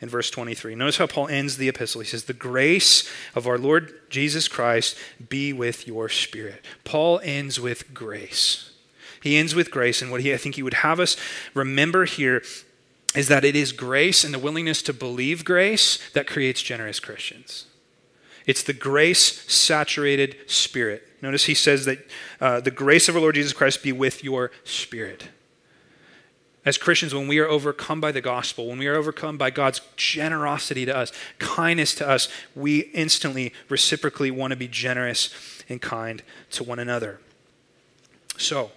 in verse 23. Notice how Paul ends the epistle. He says, The grace of our Lord Jesus Christ be with your spirit. Paul ends with grace. He ends with grace, and what he, I think he would have us remember here is that it is grace and the willingness to believe grace that creates generous Christians. It's the grace saturated spirit. Notice he says that uh, the grace of our Lord Jesus Christ be with your spirit as Christians, when we are overcome by the gospel, when we are overcome by God's generosity to us, kindness to us, we instantly, reciprocally want to be generous and kind to one another. So,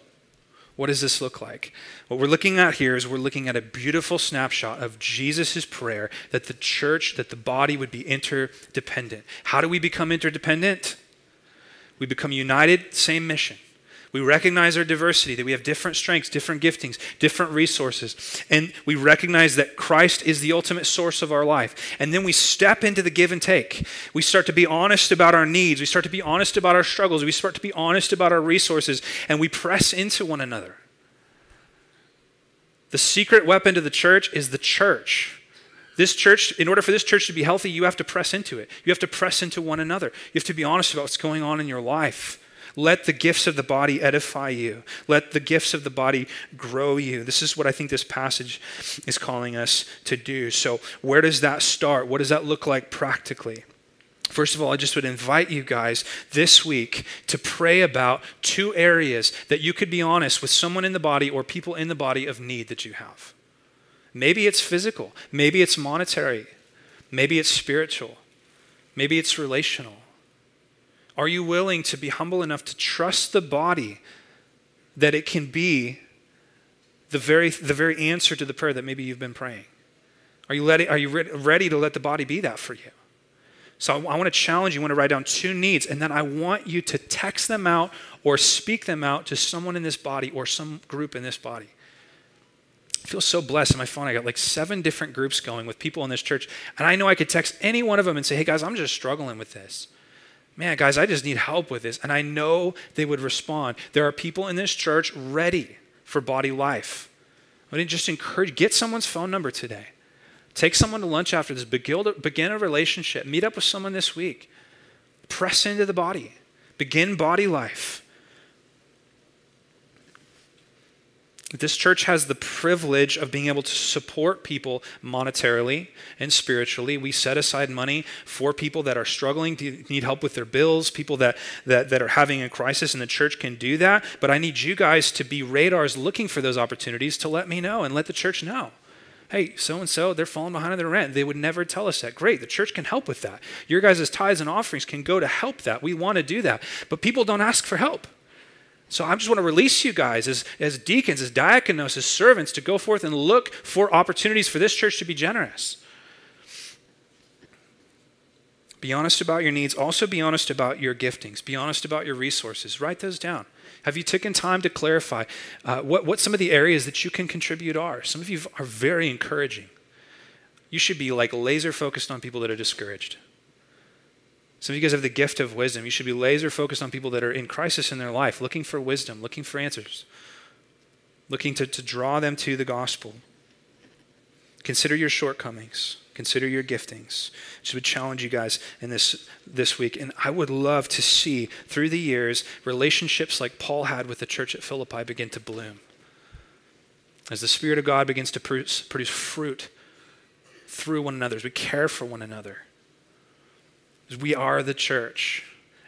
what does this look like? What we're looking at here is we're looking at a beautiful snapshot of Jesus' prayer that the church, that the body would be interdependent. How do we become interdependent? We become united, same mission. We recognize our diversity, that we have different strengths, different giftings, different resources. And we recognize that Christ is the ultimate source of our life. And then we step into the give and take. We start to be honest about our needs. We start to be honest about our struggles. We start to be honest about our resources. And we press into one another. The secret weapon to the church is the church. This church, in order for this church to be healthy, you have to press into it. You have to press into one another. You have to be honest about what's going on in your life. Let the gifts of the body edify you. Let the gifts of the body grow you. This is what I think this passage is calling us to do. So, where does that start? What does that look like practically? First of all, I just would invite you guys this week to pray about two areas that you could be honest with someone in the body or people in the body of need that you have. Maybe it's physical, maybe it's monetary, maybe it's spiritual, maybe it's relational. Are you willing to be humble enough to trust the body that it can be the very, the very answer to the prayer that maybe you've been praying? Are you, ready, are you ready to let the body be that for you? So I, I want to challenge you. I want to write down two needs, and then I want you to text them out or speak them out to someone in this body or some group in this body. I feel so blessed. On my phone, I got like seven different groups going with people in this church, and I know I could text any one of them and say, "Hey guys, I'm just struggling with this." Man, guys, I just need help with this. And I know they would respond. There are people in this church ready for body life. I would just encourage, get someone's phone number today. Take someone to lunch after this. Begin a relationship. Meet up with someone this week. Press into the body. Begin body life. This church has the privilege of being able to support people monetarily and spiritually. We set aside money for people that are struggling, need help with their bills, people that, that, that are having a crisis, and the church can do that. But I need you guys to be radars looking for those opportunities to let me know and let the church know. Hey, so and so, they're falling behind on their rent. They would never tell us that. Great, the church can help with that. Your guys' tithes and offerings can go to help that. We want to do that. But people don't ask for help. So I just want to release you guys as, as deacons, as diakonos, as servants to go forth and look for opportunities for this church to be generous. Be honest about your needs. Also, be honest about your giftings. Be honest about your resources. Write those down. Have you taken time to clarify uh, what, what some of the areas that you can contribute are? Some of you are very encouraging. You should be like laser focused on people that are discouraged. Some of you guys have the gift of wisdom. You should be laser focused on people that are in crisis in their life, looking for wisdom, looking for answers, looking to, to draw them to the gospel. Consider your shortcomings. Consider your giftings. Just would challenge you guys in this this week. And I would love to see through the years relationships like Paul had with the church at Philippi begin to bloom. As the Spirit of God begins to produce, produce fruit through one another, as we care for one another. We are the church.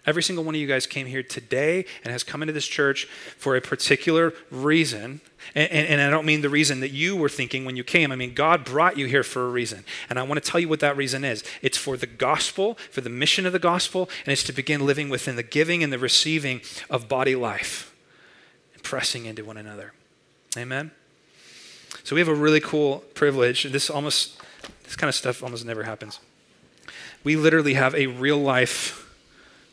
Every single one of you guys came here today and has come into this church for a particular reason. And, and, and, I don't mean the reason that you were thinking when you came. I mean, God brought you here for a reason. And I want to tell you what that reason is it's for the gospel, for the mission of the gospel, and it's to begin living within the giving and the receiving of body life and pressing into one another. Amen? So we have a really cool privilege. This almost, this kind of stuff almost never happens we literally have a real life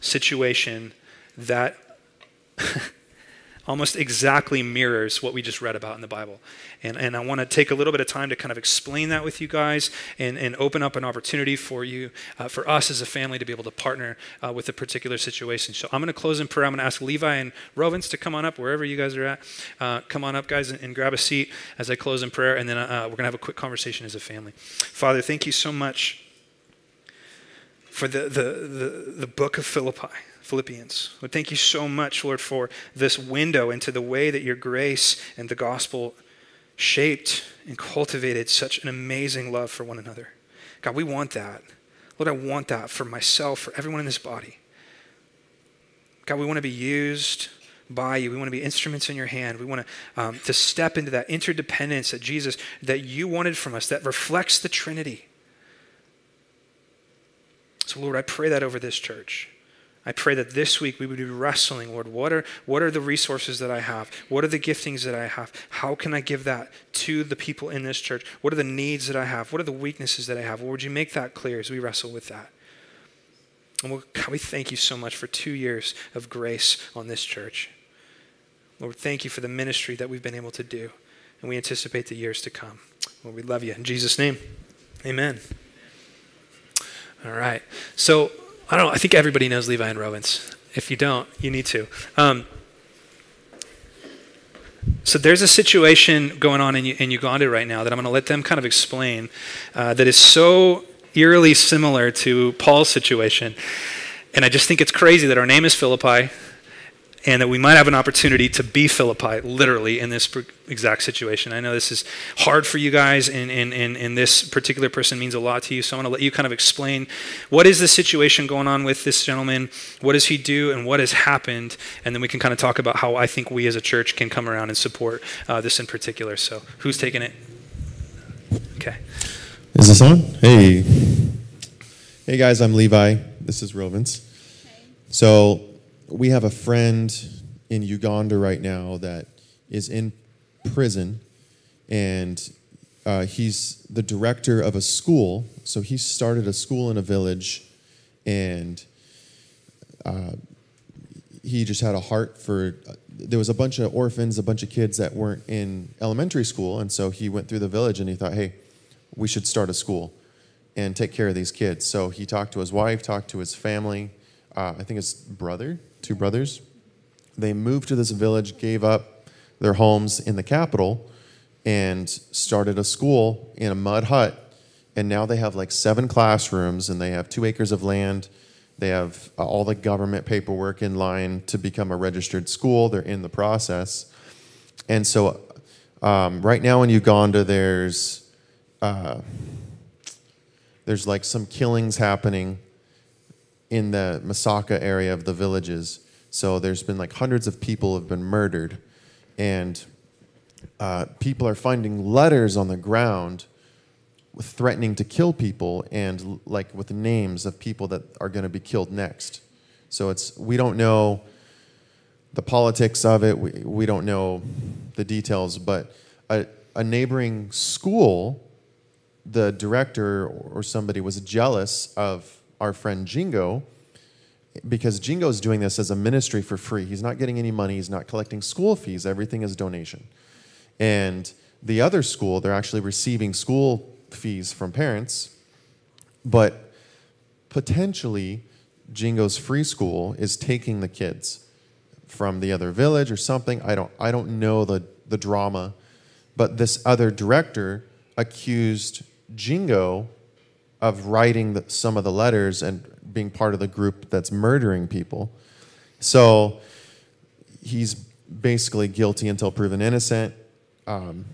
situation that almost exactly mirrors what we just read about in the Bible. And, and I want to take a little bit of time to kind of explain that with you guys and, and open up an opportunity for you, uh, for us as a family to be able to partner uh, with a particular situation. So I'm going to close in prayer. I'm going to ask Levi and Rovens to come on up, wherever you guys are at. Uh, come on up, guys, and, and, grab a seat as I close in prayer. And then uh, we're going to have a quick conversation as a family. Father, thank you so much for the, the, the, the book of Philippi, Philippians. Lord, thank you so much, Lord, for this window into the way that your grace and the gospel shaped and cultivated such an amazing love for one another. God, we want that. Lord, I want that for myself, for everyone in this body. God, we want to be used by you. We want to be instruments in your hand. We want to, um, to step into that interdependence that Jesus, that you wanted from us, that reflects the Trinity. So, Lord, I pray that over this church. I pray that this week we would be wrestling, Lord, what are, what are the resources that I have? What are the giftings that I have? How can I give that to the people in this church? What are the needs that I have? What are the weaknesses that I have? Lord, would you make that clear as we wrestle with that? And we'll, God, we thank you so much for two years of grace on this church. Lord, thank you for the ministry that we've been able to do. And we anticipate the years to come. Lord, we love you. In Jesus' name, amen. All right. So, I don't. I think everybody knows Levi and Rovens. If you don't, you need to. Um, so there's a situation going on in, in Uganda right now that I'm going to let them kind of explain uh, that is so eerily similar to Paul's situation. And I just think it's crazy that our name is Philippi and that we might have an opportunity to be Philippi literally in this exact situation. I know this is hard for you guys, and, and, and, and this particular person means a lot to you, so I want to let you kind of explain what is the situation going on with this gentleman, what does he do, and what has happened, and then we can kind of talk about how I think we as a church can come around and support uh, this in particular. So, who's taking it? Okay. Is this on? Hey. Hey guys, I'm Levi. This is Rovens. So, we have a friend in Uganda right now that is in prison, and uh, he's the director of a school. So he started a school in a village, and uh, he just had a heart for. There was a bunch of orphans, a bunch of kids that weren't in elementary school, and so he went through the village and he thought, hey, we should start a school and take care of these kids. So he talked to his wife, talked to his family, uh, I think his brother, two brothers. They moved to this village, gave up their homes in the capital, and started a school in a mud hut. And now they have like seven classrooms and they have two acres of land. They have uh, all the government paperwork in line to become a registered school. They're in the process. And so, um, right now in Uganda, there's uh, there's like some killings happening in the Masaka area of the villages. So there's been like hundreds of people have been murdered, and uh, people are finding letters on the ground threatening to kill people and like with names of people that are going to be killed next. So it's we don't know the politics of it. We, we don't know the details, but a, a neighboring school, the director or somebody was jealous of our friend Jingo because Jingo's doing this as a ministry for free. He's not getting any money, he's not collecting school fees, everything is donation. And the other school, they're actually receiving school fees from parents, but potentially Jingo's free school is taking the kids from the other village or something. I don't I don't know the the drama, but this other director accused Jingo of writing the, some of the letters and being part of the group that's murdering people. So he's basically guilty until proven innocent. Um,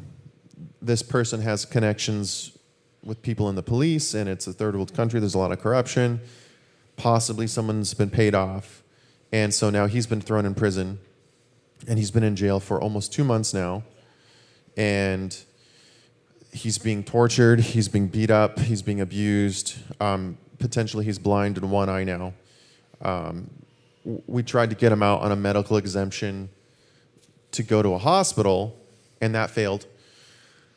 this person has connections with people in the police, and it's a third world country. There's a lot of corruption. Possibly someone's been paid off. And so now he's been thrown in prison, and he's been in jail for almost two months now. And he's being tortured, he's being beat up, he's being abused. Um, potentially, he's blind in one eye now. Um, we tried to get him out on a medical exemption to go to a hospital, and that failed.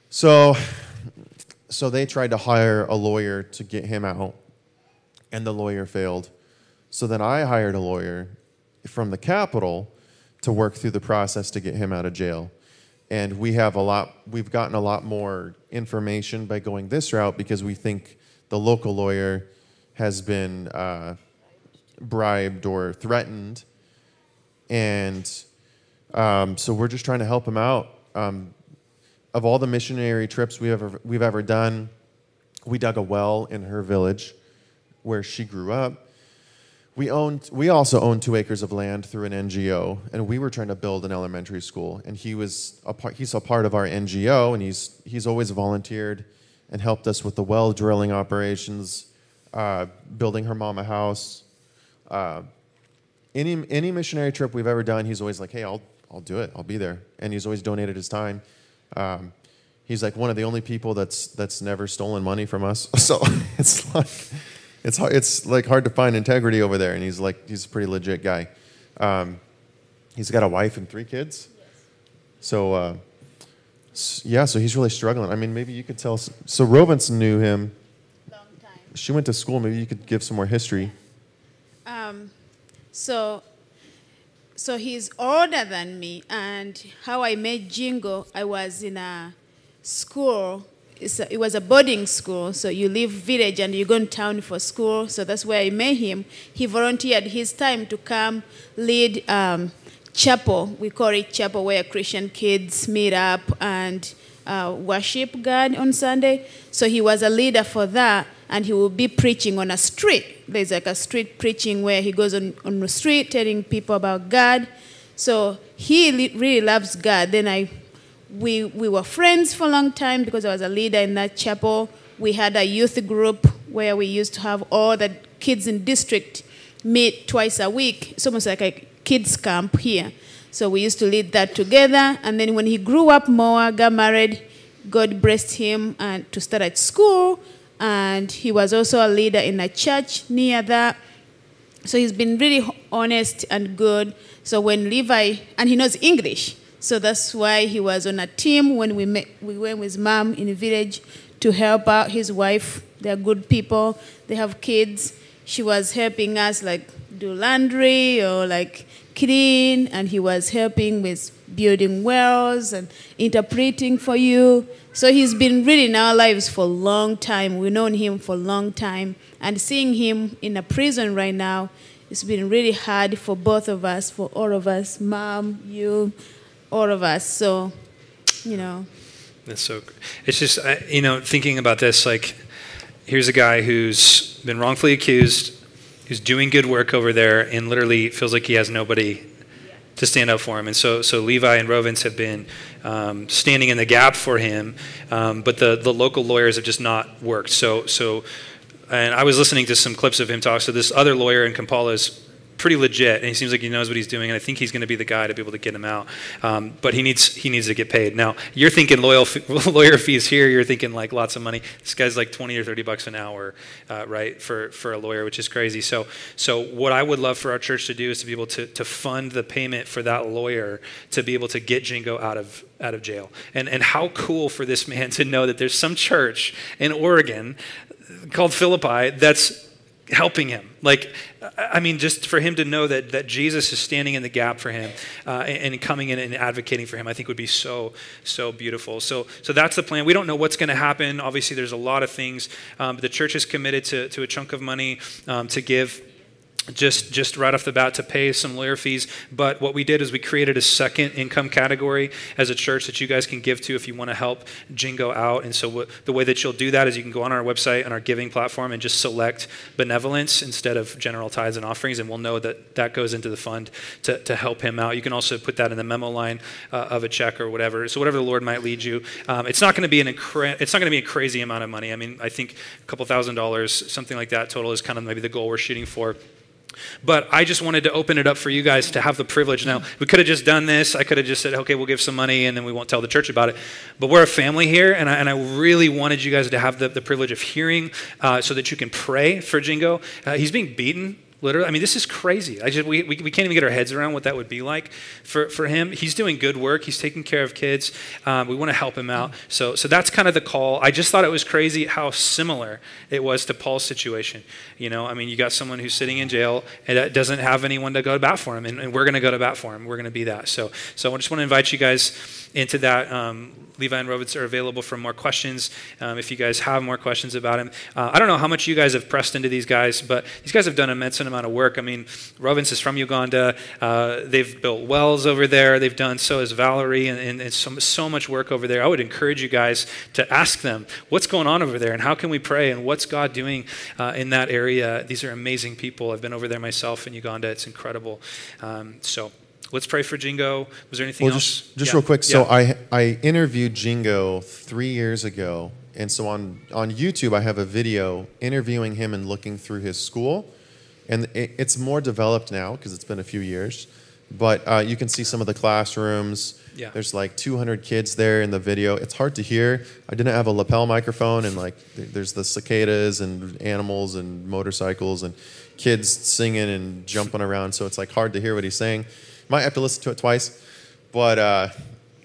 So, so they tried to hire a lawyer to get him out, and the lawyer failed. So then I hired a lawyer from the Capital to work through the process to get him out of jail and we have a lot we've gotten a lot more information by going this route because we think the local lawyer has been uh, bribed or threatened. And um, so we're just trying to help him out. Um, of all the missionary trips we ever, we've ever done we dug a well in her village where she grew up we owned we also own two acres of land through an ngo and we were trying to build an elementary school. And he was a part he's a part of our ngo and he's he's always volunteered and helped us with the well drilling operations uh, building her mom a house. Uh, any any missionary trip we've ever done he's always like hey i'll i'll do it. I'll be there. And he's always donated his time. Um, he's like one of the only people that's that's never stolen money from us. So it's like it's hard, it's like hard to find integrity over there, and he's like he's a pretty legit guy. Um, he's got a wife and three kids. So uh, yeah, so he's really struggling. I mean, maybe you could tell. us- So Robinson knew him. long time. She went to school. Maybe you could give some more history. Um, so, so he's older than me, and how I met Jingo, I was in a school. A, it was a boarding school, so you leave village and you go in town for school. So that's where I met him. He volunteered his time to come lead um, chapel. We call it chapel, where Christian kids meet up and uh, worship God on Sunday. So he was a leader for that, and he will be preaching on a street. There's like a street preaching where he goes on, on the street telling people about God. So he really loves God. Then I, we, we were friends for a long time because I was a leader in that chapel. We had a youth group where we used to have all the kids in district meet twice a week. It's almost like a kids camp here. So we used to lead that together. And then when he grew up more, got married, God blessed him and to start at school. And he was also a leader in a church near that. So he's been really honest and good. So when Levi, and he knows English, so that's why he was on a team when we met, we went with mom in the village to help out his wife. They're good people. They have kids. She was helping us like do laundry or like clean, and he was helping with building wells and interpreting for you. So he's been really in our lives for a long time. We've known him for a long time. And seeing him in a prison right now, it's been really hard for both of us, for all of us, mom, you, all of us. So, you know, That's so. It's just you know thinking about this like, here's a guy who's been wrongfully accused, who's doing good work over there, and literally feels like he has nobody to stand up for him. And so, so Levi and Rovens have been um, standing in the gap for him, um, but the, the local lawyers have just not worked. So, so, and I was listening to some clips of him talk. So this other lawyer in Kampala is pretty legit, and he seems like he knows what he's doing. And I think he's going to be the guy to be able to get him out. Um, but he needs he needs to get paid. Now you're thinking loyal lawyer fees here. You're thinking like lots of money. This guy's like 20 or 30 bucks an hour, uh, right, for for a lawyer, which is crazy. So so what I would love for our church to do is to be able to to fund the payment for that lawyer to be able to get Jingo out of out of jail. And and how cool for this man to know that there's some church in Oregon called Philippi that's helping him. Like, I mean, just for him to know that, that Jesus is standing in the gap for him uh, and, coming in and advocating for him, I think would be so, so beautiful. So, so that's the plan. We don't know what's going to happen. Obviously, there's a lot of things. Um, the church is committed to, to a chunk of money um, to give just just right off the bat to pay some lawyer fees. But what we did is we created a second income category as a church that you guys can give to if you want to help jingo out. And so the way that you'll do that is you can go on our website on our giving platform and just select benevolence instead of general tithes and offerings and we'll know that that goes into the fund to, to help him out. You can also put that in the memo line uh, of a check or whatever. So whatever the lord might lead you. Um, it's not going to be an incre- it's not going to be a crazy amount of money. I mean i think a couple thousand dollars something like that total is kind of maybe the goal we're shooting for but I just wanted to open it up for you guys to have the privilege. Now, we could have just done this. I could have just said, okay, we'll give some money and then we won't tell the church about it. But we're a family here, and I, and I really wanted you guys to have the, the privilege of hearing uh, so that you can pray for Jingo. Uh, he's being beaten Literally, I mean, this is crazy. I just we, we, we can't even get our heads around what that would be like for, for him. He's doing good work. He's taking care of kids. Um, we want to help him out. So so that's kind of the call. I just thought it was crazy how similar it was to Paul's situation. You know, I mean, you got someone who's sitting in jail and doesn't have anyone to go to bat for him, and, and we're going to go to bat for him. We're going to be that. So so I just want to invite you guys into that. Um, Levi and Rovitz are available for more questions um, if you guys have more questions about him. Uh, I don't know how much you guys have pressed into these guys, but these guys have done an immense amount of work. I mean, Rovitz is from Uganda. Uh, they've built wells over there. They've done so has Valerie, and, and, and so, so much work over there. I would encourage you guys to ask them what's going on over there and how can we pray and what's God doing uh, in that area. These are amazing people. I've been over there myself in Uganda. It's incredible. Um, so let's pray for Jingo. Was there anything Well, else? just just Yeah. real quick. So Yeah. I I interviewed Jingo three years ago, and so on on YouTube I have a video interviewing him and looking through his school, and it, it's more developed now because it's been a few years. But uh, you can see some of the classrooms. Yeah. There's like 200 kids there in the video. It's hard to hear. I didn't have a lapel microphone, and like there's the cicadas and animals and motorcycles and kids singing and jumping around. So it's like hard to hear what he's saying. Might have to listen to it twice, but uh,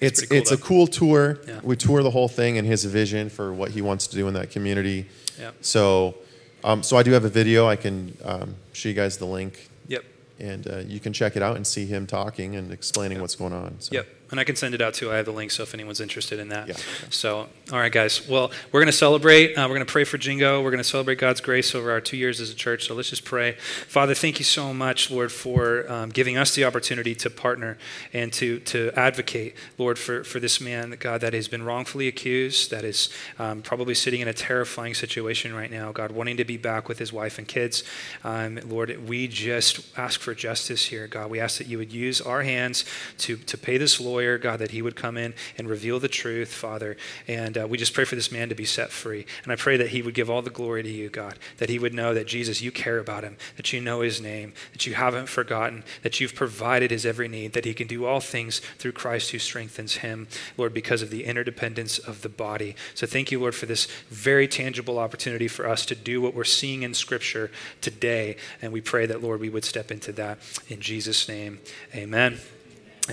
it's pretty cool, it's a cool tour. Yeah. We tour the whole thing and his vision for what he wants to do in that community. Yeah. So, um, so I do have a video. I can um, show you guys the link, Yep. and uh, you can check it out and see him talking and explaining what's going on. So. Yep. And I can send it out too. I have the link, so if anyone's interested in that. Yeah. So, all right, guys. Well, we're going to celebrate. Uh, we're going to pray for Jingo. We're going to celebrate God's grace over our two years as a church. So let's just pray. Father, thank you so much, Lord, for um, giving us the opportunity to partner and to to advocate, Lord, for for this man, God, that has been wrongfully accused, that is um, probably sitting in a terrifying situation right now. God, wanting to be back with his wife and kids. Um, Lord, we just ask for justice here, God. We ask that you would use our hands to to pay this lawyer, God, that he would come in and reveal the truth, Father. And uh, we just pray for this man to be set free. And I pray that he would give all the glory to you, God, that he would know that Jesus, you care about him, that you know his name, that you haven't forgotten, that you've provided his every need, that he can do all things through Christ who strengthens him, Lord, because of the interdependence of the body. So thank you, Lord, for this very tangible opportunity for us to do what we're seeing in Scripture today. And we pray that, Lord, we would step into that. In Jesus' name, amen.